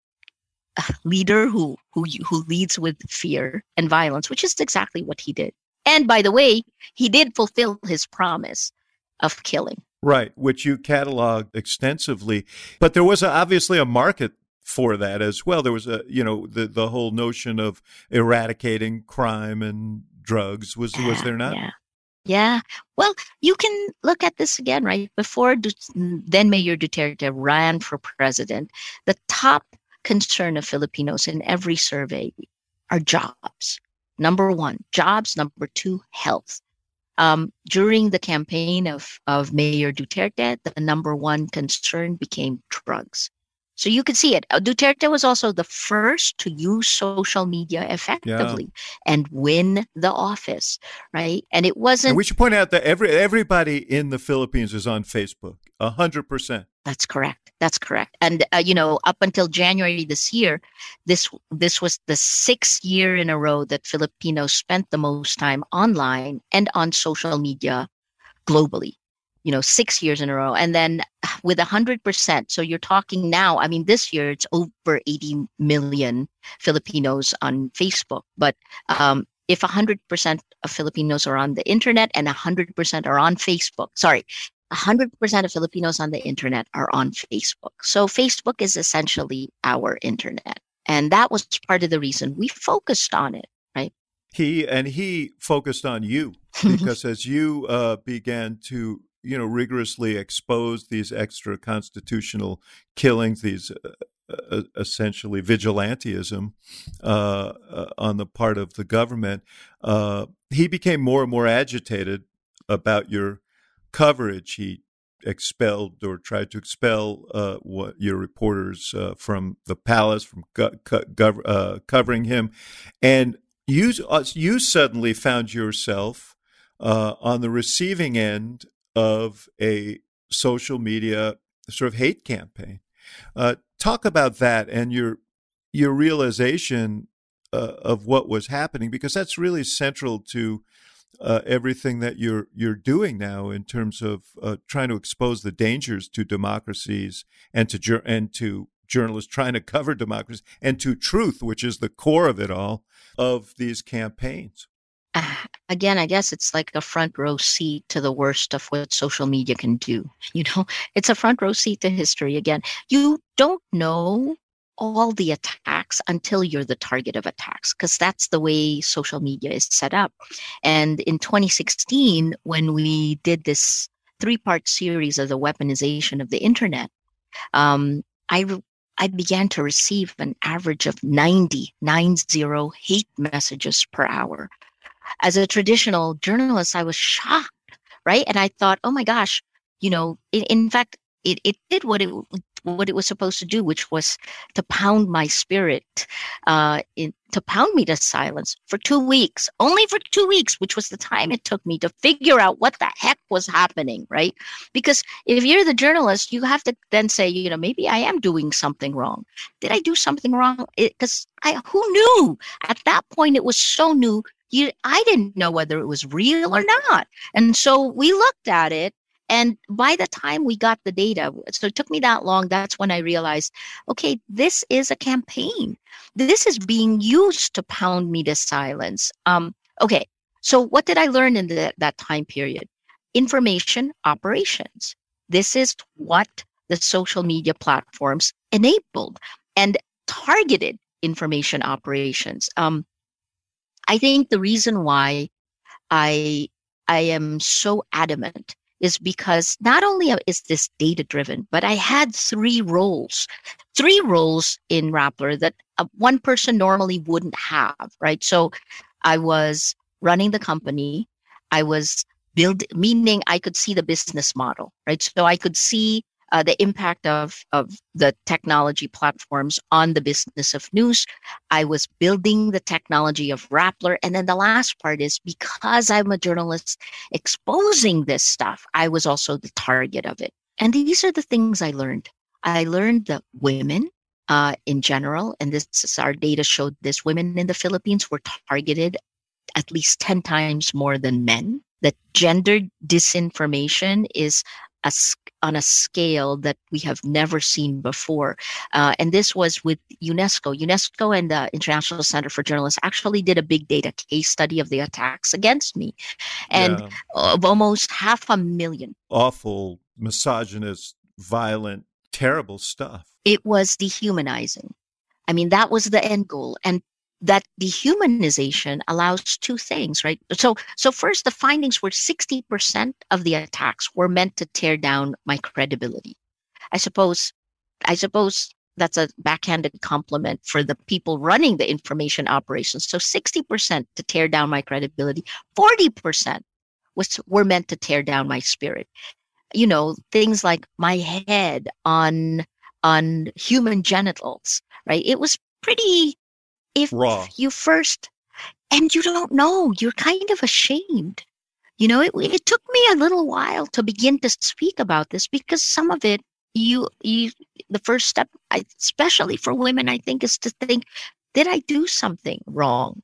leader who, who, who leads with fear and violence, which is exactly what he did. And by the way, he did fulfill his promise of killing. Right, which you cataloged extensively. But there was a, obviously a market for that as well. There was a, you know, the the whole notion of eradicating crime and drugs was was there not? Yeah. Yeah. Well, you can look at this again, right? Before then Mayor Duterte ran for president, the top concern of Filipinos in every survey are jobs. Number one, jobs. Number two, health. Um, during the campaign of, of Mayor Duterte, the number one concern became drugs. So you can see it. Uh, Duterte was also the first to use social media effectively yeah. and win the office, right? And it wasn't. And we should point out that every everybody in the Philippines is on Facebook, a hundred percent. That's correct. That's correct. And uh, you know, up until January this year, this this was the sixth year in a row that Filipinos spent the most time online and on social media globally. You know, six years in a row, and then with a hundred percent. So you're talking now. I mean, this year it's over 80 million Filipinos on Facebook, but um, if 100% of Filipinos are on the internet and 100% are on Facebook, sorry, 100% of Filipinos on the internet are on Facebook. So Facebook is essentially our internet. And that was part of the reason we focused on it, right? He and he focused on you because as you uh, began to you know rigorously expose these extra constitutional killings, these uh, uh, essentially vigilantism uh, uh, on the part of the government, uh, he became more and more agitated about your coverage. He expelled or tried to expel uh, what your reporters uh, from the palace from co- uh, covering him, and you uh, you suddenly found yourself uh, on the receiving end of a social media sort of hate campaign. Uh, talk about that and your your realization of what was happening because that's really central to uh, everything that you're you're doing now in terms of uh, trying to expose the dangers to democracies and to and to journalists trying to cover democracy and to truth, which is the core of it all, of these campaigns. Again, I guess it's like a front row seat to the worst of what social media can do. You know, it's a front row seat to history. Again, you don't know all the attacks until you're the target of attacks because that's the way social media is set up and in 2016 when we did this three part series of the weaponization of the internet um, i i began to receive an average of 90 90 hate messages per hour as a traditional journalist i was shocked right and i thought oh my gosh you know in, in fact it, it did what it what it was supposed to do, which was to pound my spirit, uh, in, to pound me to silence for two weeks, only for two weeks, which was the time it took me to figure out what the heck was happening, right? Because if you're the journalist, you have to then say, you know, maybe I am doing something wrong. Did I do something wrong? Because I, who knew? At that point, it was so new. You, I didn't know whether it was real or not. And so we looked at it and by the time we got the data, so it took me that long, that's when I realized, okay, this is a campaign. This is being used to pound me to silence. Um, okay, so what did I learn in the, that time period? Information operations. This is what the social media platforms enabled and targeted information operations. Um, I think the reason why I I am so adamant is because not only is this data driven, but I had three roles, three roles in Rappler that one person normally wouldn't have, right? So I was running the company. I was build meaning I could see the business model, right? So I could see uh, the impact of, of the technology platforms on the business of news. I was building the technology of Rappler. And then the last part is because I'm a journalist exposing this stuff, I was also the target of it. And these are the things I learned. I learned that women uh, in general, and this is our data showed this, women in the Philippines were targeted at least 10 times more than men that gender disinformation is a, on a scale that we have never seen before. Uh, and this was with UNESCO. UNESCO and the International Center for Journalists actually did a big data case study of the attacks against me, and yeah. of almost half a million. Awful, misogynist, violent, terrible stuff. It was dehumanizing. I mean, that was the end goal. And that dehumanization allows two things, right? So, so first, the findings were 60% of the attacks were meant to tear down my credibility. I suppose, I suppose that's a backhanded compliment for the people running the information operations. So 60% to tear down my credibility, 40% was were meant to tear down my spirit. You know, things like my head on on human genitals, right? It was pretty if Raw. you first and you don't know you're kind of ashamed. You know it, it took me a little while to begin to speak about this because some of it you you the first step I, especially for women i think is to think did i do something wrong?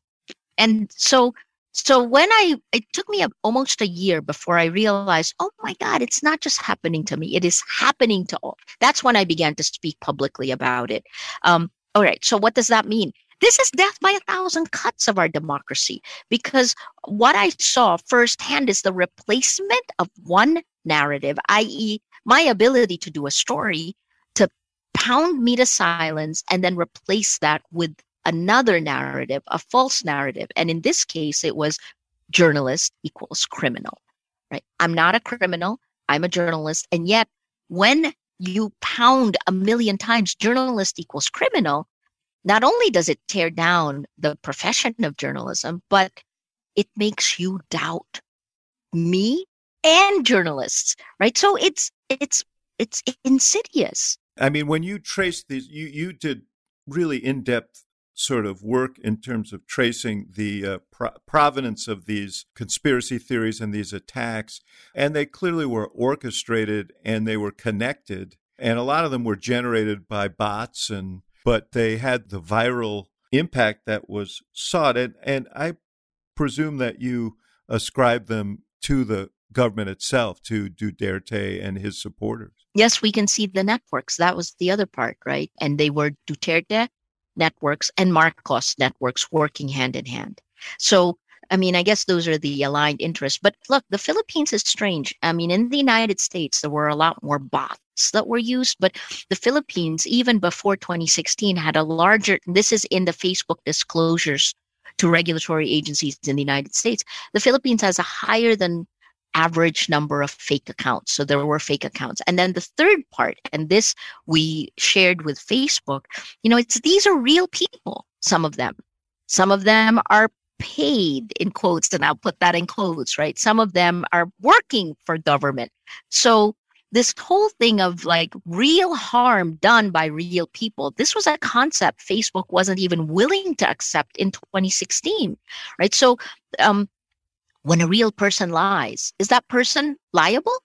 And so so when i it took me a, almost a year before i realized oh my god it's not just happening to me it is happening to all that's when i began to speak publicly about it. Um all right so what does that mean this is death by a thousand cuts of our democracy because what i saw firsthand is the replacement of one narrative i.e my ability to do a story to pound me to silence and then replace that with another narrative, a false narrative. And in this case, it was journalist equals criminal, right? I'm not a criminal. I'm a journalist. And yet, when you pound a million times journalist equals criminal, not only does it tear down the profession of journalism, but it makes you doubt me and journalists, right? So it's it's it's insidious. I mean, when you trace these, you you did really in depth sort of work in terms of tracing the uh, pro- provenance of these conspiracy theories and these attacks, and they clearly were orchestrated and they were connected, and a lot of them were generated by bots, and but they had the viral impact that was sought, and, and I presume that you ascribe them to the government itself to Duterte and his supporters. Yes, we can see the networks. That was the other part, right? And they were Duterte networks and Marcos networks working hand in hand. So, I mean, I guess those are the aligned interests. But look, the Philippines is strange. I mean, in the United States, there were a lot more bots that were used, but the Philippines, even before 2016, had a larger, this is in the Facebook disclosures to regulatory agencies in the United States. The Philippines has a higher than average number of fake accounts. So there were fake accounts. And then the third part, and this we shared with Facebook, you know, it's these are real people, some of them. Some of them are paid in quotes, and I'll put that in quotes, right? Some of them are working for government. So this whole thing of like real harm done by real people this was a concept facebook wasn't even willing to accept in 2016 right so um, when a real person lies, is that person liable?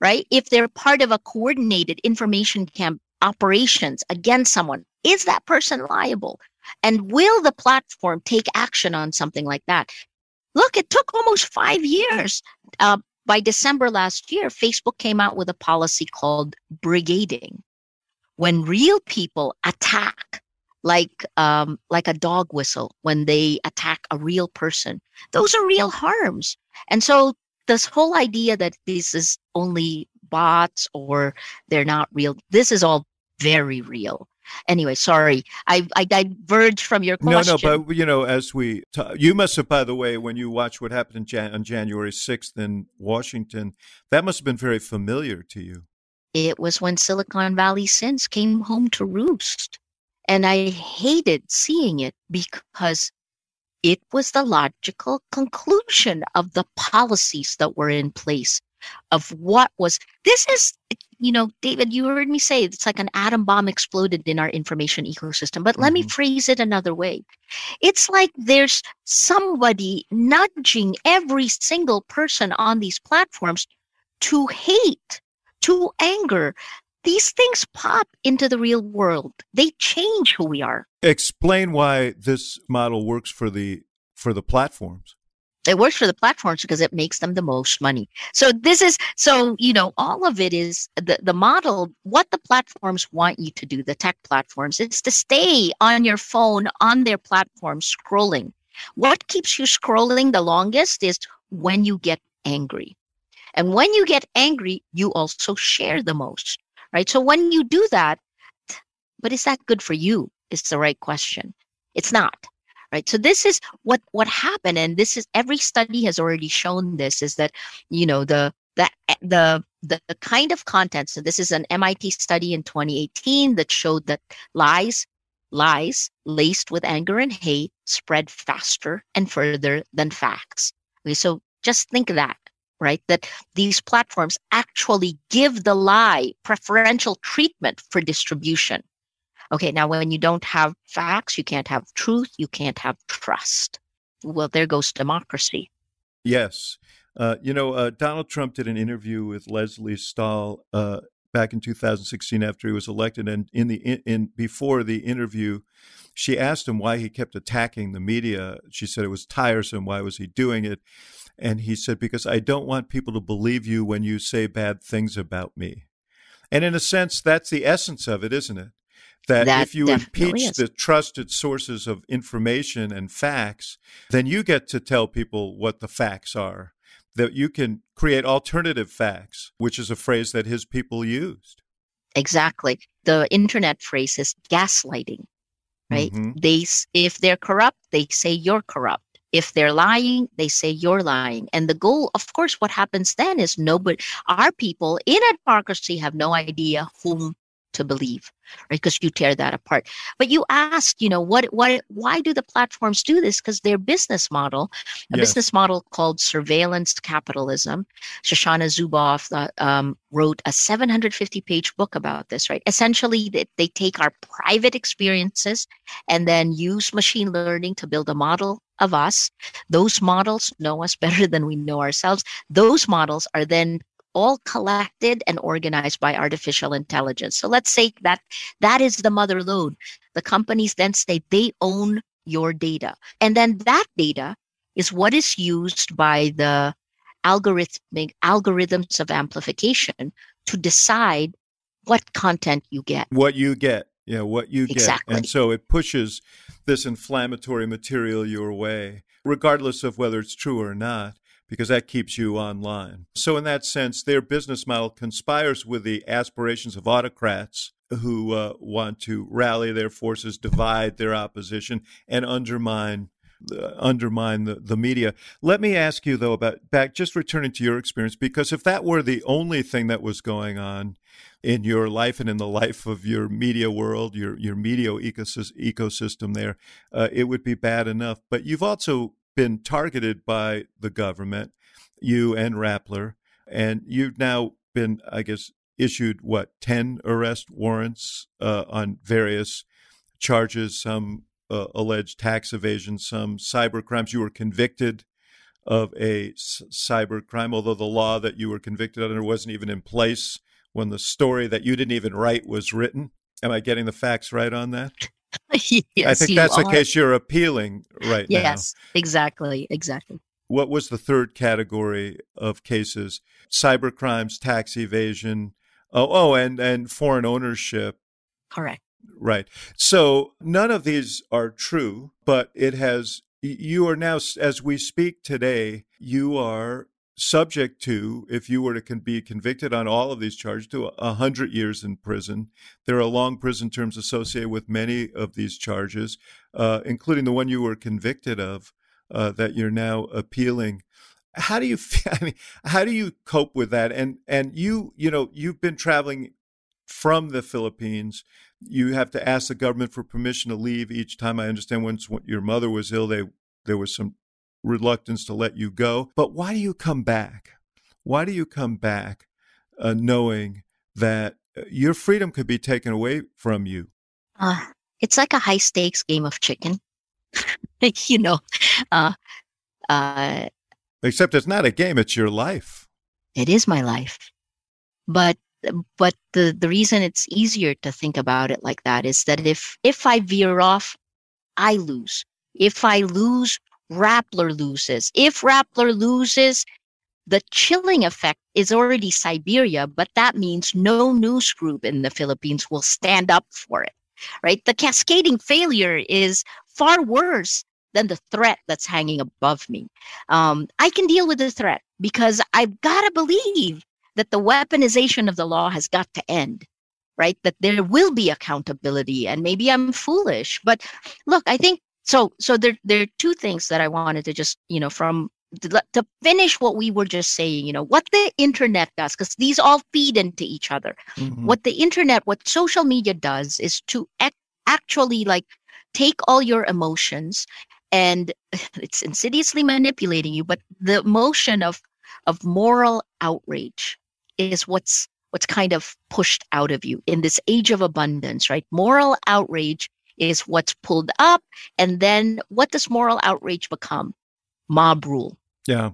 Right? If they're part of a coordinated information camp operations against someone, is that person liable? And will the platform take action on something like that? Look, it took almost five years. Uh, by December last year, Facebook came out with a policy called brigading. When real people attack like um, like a dog whistle when they attack a real person. Those are real harms. And so this whole idea that this is only bots or they're not real, this is all very real. Anyway, sorry, I I diverged from your question. No, no, but you know, as we t- you must have, by the way, when you watch what happened Jan- on January sixth in Washington, that must have been very familiar to you. It was when Silicon Valley sins came home to roost. And I hated seeing it because it was the logical conclusion of the policies that were in place of what was this is you know david you heard me say it's like an atom bomb exploded in our information ecosystem but mm-hmm. let me mm-hmm. phrase it another way it's like there's somebody nudging every single person on these platforms to hate to anger these things pop into the real world. They change who we are. Explain why this model works for the for the platforms. It works for the platforms because it makes them the most money. So this is so you know all of it is the the model. What the platforms want you to do, the tech platforms, is to stay on your phone on their platform scrolling. What keeps you scrolling the longest is when you get angry. And when you get angry, you also share the most right? So when you do that, but is that good for you? Is the right question. It's not, right? So this is what what happened, and this is every study has already shown this is that you know the the eh, the the, the kind of content. So this is an MIT study in 2018 that showed that lies lies laced with anger and hate spread faster and further than facts. Okay, so just think of that right? That these platforms actually give the lie preferential treatment for distribution. Okay, now when you don't have facts, you can't have truth, you can't have trust. Well, there goes democracy. Yes. Uh, you know, uh, Donald Trump did an interview with Lesley Stahl uh, back in 2016 after he was elected, and in the in, in before the interview, she asked him why he kept attacking the media. She said it was tiresome. Why was he doing it? And he said, Because I don't want people to believe you when you say bad things about me. And in a sense, that's the essence of it, isn't it? That, that if you impeach is. the trusted sources of information and facts, then you get to tell people what the facts are that you can create alternative facts, which is a phrase that his people used. Exactly. The internet phrase is gaslighting, right? Mm-hmm. They, if they're corrupt, they say you're corrupt. If they're lying, they say you're lying. And the goal, of course, what happens then is nobody, our people in a democracy have no idea whom to believe right? Because you tear that apart. But you ask you know what what why do the platforms do this? Because their business model a yes. business model called surveillance capitalism. Shoshana zuboff uh, um, wrote a 750 page book about this right? Essentially they, they take our private experiences and then use machine learning to build a model of us. Those models know us better than we know ourselves. Those models are then all collected and organized by artificial intelligence. So let's say that that is the mother lode. The companies then say they own your data. And then that data is what is used by the algorithmic algorithms of amplification to decide what content you get. What you get. Yeah, what you get. Exactly. And so it pushes this inflammatory material your way, regardless of whether it's true or not because that keeps you online. So, in that sense, their business model conspires with the aspirations of autocrats who uh, want to rally their forces, divide their opposition, and undermine. Uh, undermine the, the media. Let me ask you though about back just returning to your experience because if that were the only thing that was going on in your life and in the life of your media world, your your media ecosystem, there, uh, it would be bad enough. But you've also been targeted by the government, you and Rappler, and you've now been, I guess, issued what ten arrest warrants uh, on various charges, some uh, alleged tax evasion, some cyber crimes. You were convicted of a c- cyber crime, although the law that you were convicted under wasn't even in place when the story that you didn't even write was written. Am I getting the facts right on that? yes, I think that's are. the case you're appealing right yes, now. Yes, exactly, exactly. What was the third category of cases? Cyber crimes, tax evasion. Oh, oh, and and foreign ownership. Correct. Right. So none of these are true, but it has. You are now, as we speak today, you are subject to, if you were to be convicted on all of these charges, to a hundred years in prison. There are long prison terms associated with many of these charges, uh, including the one you were convicted of uh, that you're now appealing. How do you? I mean, how do you cope with that? And and you, you know, you've been traveling from the Philippines. You have to ask the government for permission to leave each time. I understand once your mother was ill, they there was some reluctance to let you go. But why do you come back? Why do you come back uh, knowing that uh, your freedom could be taken away from you? Uh, it's like a high stakes game of chicken. you know, uh, uh, except it's not a game; it's your life. It is my life, but but the the reason it's easier to think about it like that is that if if I veer off, I lose. If I lose, Rappler loses. If Rappler loses, the chilling effect is already Siberia, but that means no news group in the Philippines will stand up for it, right? The cascading failure is far worse than the threat that's hanging above me. Um, I can deal with the threat because I've got to believe that the weaponization of the law has got to end, right? That there will be accountability. And maybe I'm foolish, but look, I think so so there there are two things that I wanted to just you know from to, finish what we were just saying you know what the internet does because these all feed into each other mm-hmm. what the internet what social media does is to ac- actually like take all your emotions and it's insidiously manipulating you but the emotion of of moral outrage is what's what's kind of pushed out of you in this age of abundance right moral outrage is what's pulled up. And then what does moral outrage become? Mob rule. Yeah.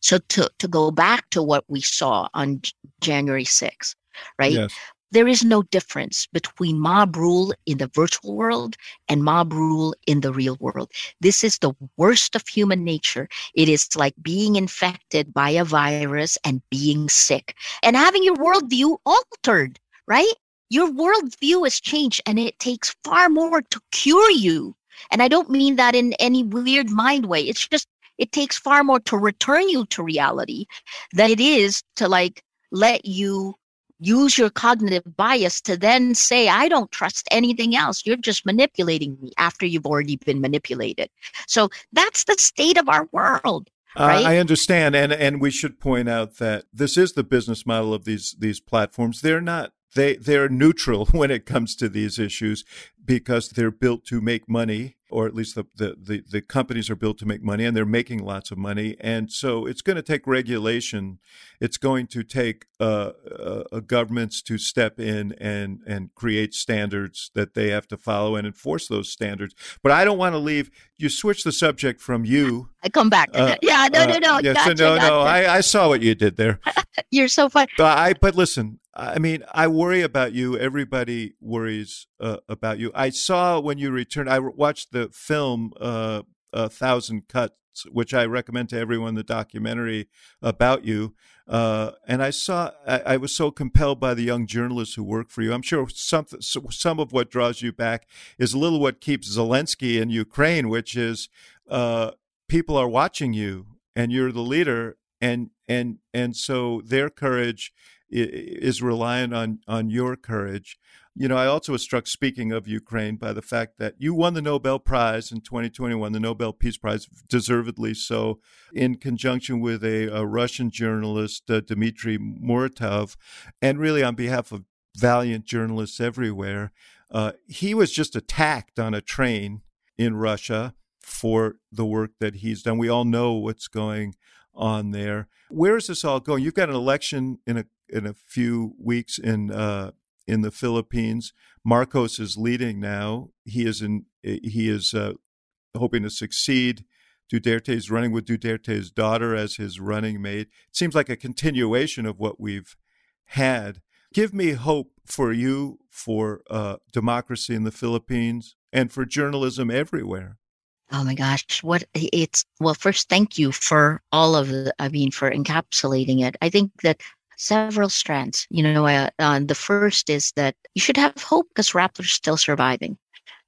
So to, to go back to what we saw on J- January 6th, right? Yes. There is no difference between mob rule in the virtual world and mob rule in the real world. This is the worst of human nature. It is like being infected by a virus and being sick and having your worldview altered, right? Your worldview has changed and it takes far more to cure you. And I don't mean that in any weird mind way. It's just, it takes far more to return you to reality than it is to like let you use your cognitive bias to then say, I don't trust anything else. You're just manipulating me after you've already been manipulated. So that's the state of our world. Right? Uh, I understand, and and we should point out that this is the business model of these these platforms. They're not they they're neutral when it comes to these issues because they're built to make money or at least the, the, the, the, companies are built to make money and they're making lots of money. And so it's going to take regulation. It's going to take uh, uh, governments to step in and, and create standards that they have to follow and enforce those standards. But I don't want to leave. You switch the subject from you. I come back. Uh, yeah, no, no, no. Yeah, gotcha, so no, gotcha. no. I, I saw what you did there. You're so fun. I, but listen, I mean, I worry about you. Everybody worries uh, about you. I saw when you returned. I watched the film uh, "A Thousand Cuts," which I recommend to everyone. The documentary about you, uh, and I saw. I, I, was so compelled by the young journalists who work for you. I'm sure some some of what draws you back is a little what keeps Zelensky in Ukraine, which is uh, people are watching you, and you're the leader, and and and so their courage is reliant on on your courage. You know, I also was struck, speaking of Ukraine, by the fact that you won the Nobel Prize in 2021, the Nobel Peace Prize, deservedly so, in conjunction with a, a Russian journalist, uh, Dmitry Muratov, and really on behalf of valiant journalists everywhere. Uh, he was just attacked on a train in Russia for the work that he's done. We all know what's going on there. Where is this all going? You've got an election in a in a few weeks in uh, in the Philippines. Marcos is leading now. He is in he is uh, hoping to succeed. Duterte is running with Duterte's daughter as his running mate. It seems like a continuation of what we've had. Give me hope for you, for uh, democracy in the Philippines, and for journalism everywhere. Oh my gosh, what it's well, first, thank you for all of the, I mean, for encapsulating it. I think that several strands. You know, uh, uh, the first is that you should have hope because Rappler's still surviving,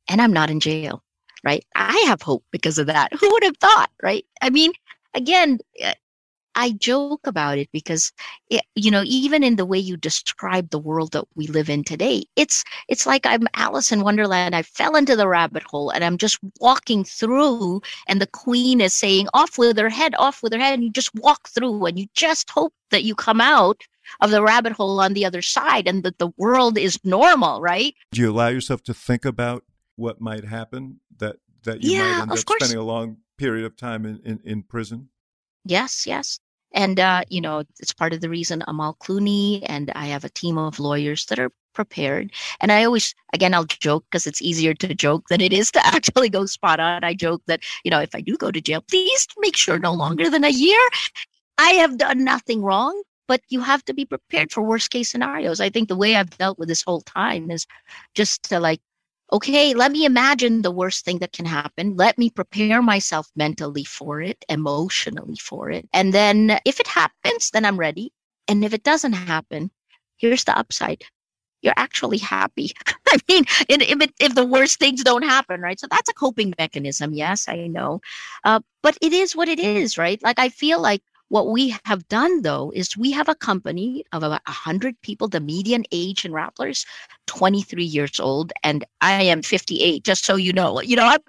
and I'm not in jail, right? I have hope because of that. Who would have thought, right? I mean, again, uh, I joke about it because, it, you know, even in the way you describe the world that we live in today, it's it's like I'm Alice in Wonderland. I fell into the rabbit hole and I'm just walking through, and the queen is saying, "Off with her head, off with her head," and you just walk through, and you just hope that you come out of the rabbit hole on the other side, and that the world is normal, right? Do you allow yourself to think about what might happen? That that you yeah, might end up course. spending a long period of time in, in, in prison? Yes, yes. And, uh, you know, it's part of the reason Amal Clooney and I have a team of lawyers that are prepared. And I always, again, I'll joke because it's easier to joke than it is to actually go spot on. I joke that, you know, if I do go to jail, please make sure no longer than a year. I have done nothing wrong, but you have to be prepared for worst case scenarios. I think the way I've dealt with this whole time is just to like okay, let me imagine the worst thing that can happen. Let me prepare myself mentally for it, emotionally for it. And then if it happens, then I'm ready. And if it doesn't happen, here's the upside. You're actually happy. I mean, if, it, if the worst things don't happen, right? So that's a coping mechanism. Yes, I know. Uh, but it is what it is, right? Like, I feel like what we have done though is we have a company of about 100 people. The median age in Rappler's 23 years old, and I am 58. Just so you know, you know I'm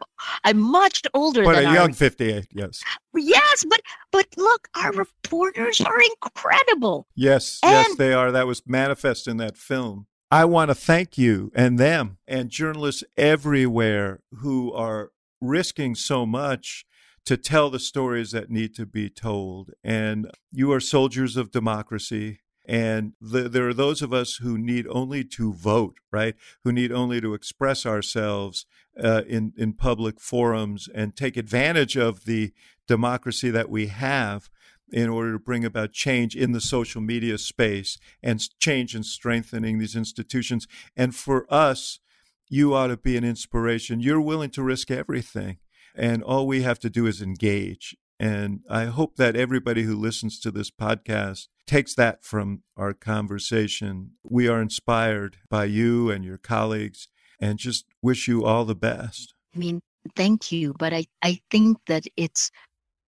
I'm much older But than a our- young 58, yes. Yes, but but look, our reporters are incredible. Yes, yes, they are. That was manifest in that film. I want to thank you and them and journalists everywhere who are risking so much to tell the stories that need to be told. And you are soldiers of democracy. And the, there are those of us who need only to vote, right? Who need only to express ourselves uh, in in public forums and take advantage of the democracy that we have. in order to bring about change in the social media space and change and strengthening these institutions. And for us, you ought to be an inspiration. You're willing to risk everything. And all we have to do is engage. And I hope that everybody who listens to this podcast takes that from our conversation. We are inspired by you and your colleagues and just wish you all the best. I mean, thank you. But I, I think that it's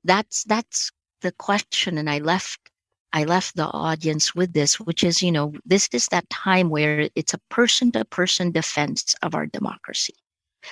that's that's the question and I left I left the audience with this, which is, you know, this is that time where it's a person to person defense of our democracy,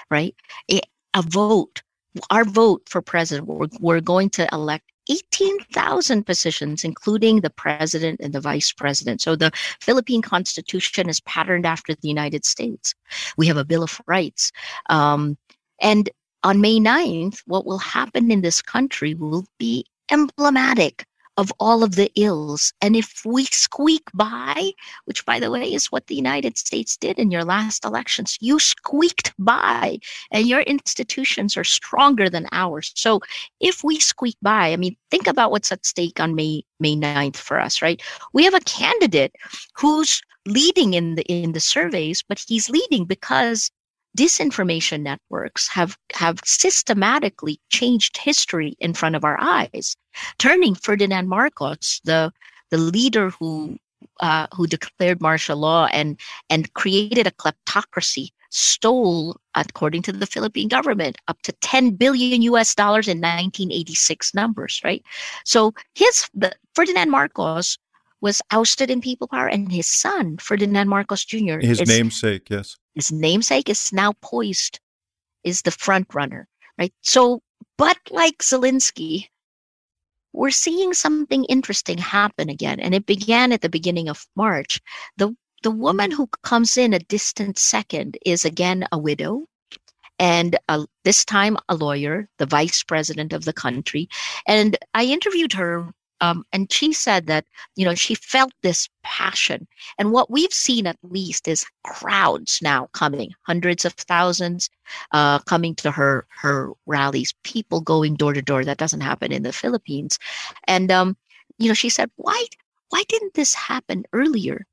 right? A, a vote, our vote for president, we're, we're going to elect 18,000 positions, including the president and the vice president. So the Philippine constitution is patterned after the United States. We have a Bill of Rights. Um, and on May 9th, what will happen in this country will be emblematic of all of the ills. And if we squeak by, which by the way is what the United States did in your last elections, you squeaked by and your institutions are stronger than ours. So if we squeak by, I mean, think about what's at stake on May May 9th for us, right? We have a candidate who's leading in the in the surveys, but he's leading because disinformation networks have have systematically changed history in front of our eyes. Turning ferdinand marcos the the leader who uh, who declared martial law and and created a kleptocracy stole according to the philippine government up to 10 billion us dollars in 1986 numbers right? So his the, ferdinand marcos was ousted in people power and his son ferdinand marcos jr his is, namesake yes his namesake is now poised, is the front runner, right? So, but like Zelensky, we're seeing something interesting happen again. And it began at the beginning of March. The the woman who comes in a distant second is again a widow and this time a lawyer, the vice president of the country. And I interviewed her um, and she said that, you know, she felt this passion. And what we've seen at least is crowds now coming, hundreds of thousands uh, coming to her her rallies, people going door to door. That doesn't happen in the Philippines. And, um, you know, she said, why, why didn't this happen earlier?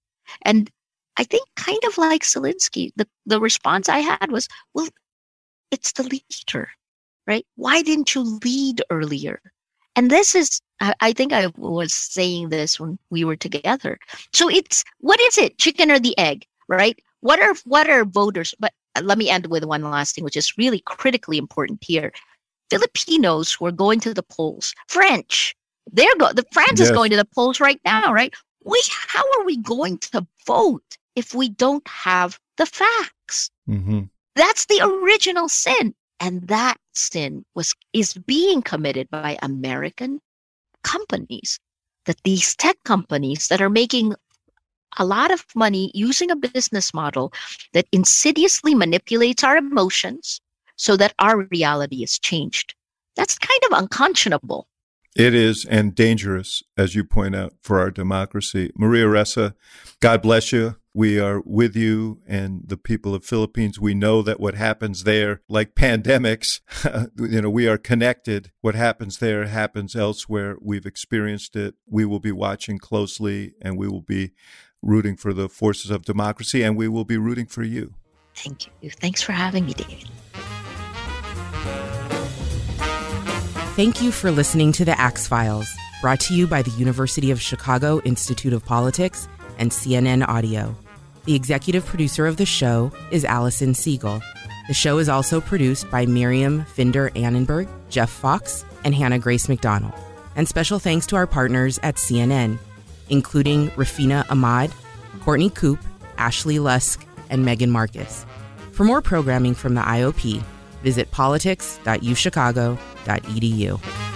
And I think kind of like Zelensky, the, the response I had was, well, it's the leader, right? Why didn't you lead earlier? And this is I, think I was saying this when we were together. So it's what is it, chicken or the egg, right? What are what are voters? But uh, let me end with one last thing, which is really critically important here. Filipinos who are going to the polls, French, they're go. The France yes. is going to the polls right now, right? We how are we going to vote if we don't have the facts? Mm-hmm. That's the original sin, and that sin was is being committed by American companies, that these tech companies that are making a lot of money using a business model that insidiously manipulates our emotions so that our reality is changed. That's kind of unconscionable. It is, and dangerous, as you point out, for our democracy. Maria Ressa, God bless you. We are with you and the people of Philippines. We know that what happens there, like pandemics, you know, we are connected. What happens there happens elsewhere. We've experienced it. We will be watching closely and we will be rooting for the forces of democracy and we will be rooting for you. Thank you. Thanks for having me, David. Thank you for listening to the Axe Files, brought to you by the University of Chicago Institute of Politics and CNN Audio. The executive producer of the show is Allison Siegel. The show is also produced by Miriam Finder Annenberg, Jeff Fox, and Hannah Grace McDonald. And special thanks to our partners at CNN, including Rafina Ahmad, Courtney Coupe, Ashley Lusk, and Megan Marcus. For more programming from the IOP, visit politics.uchicago.edu.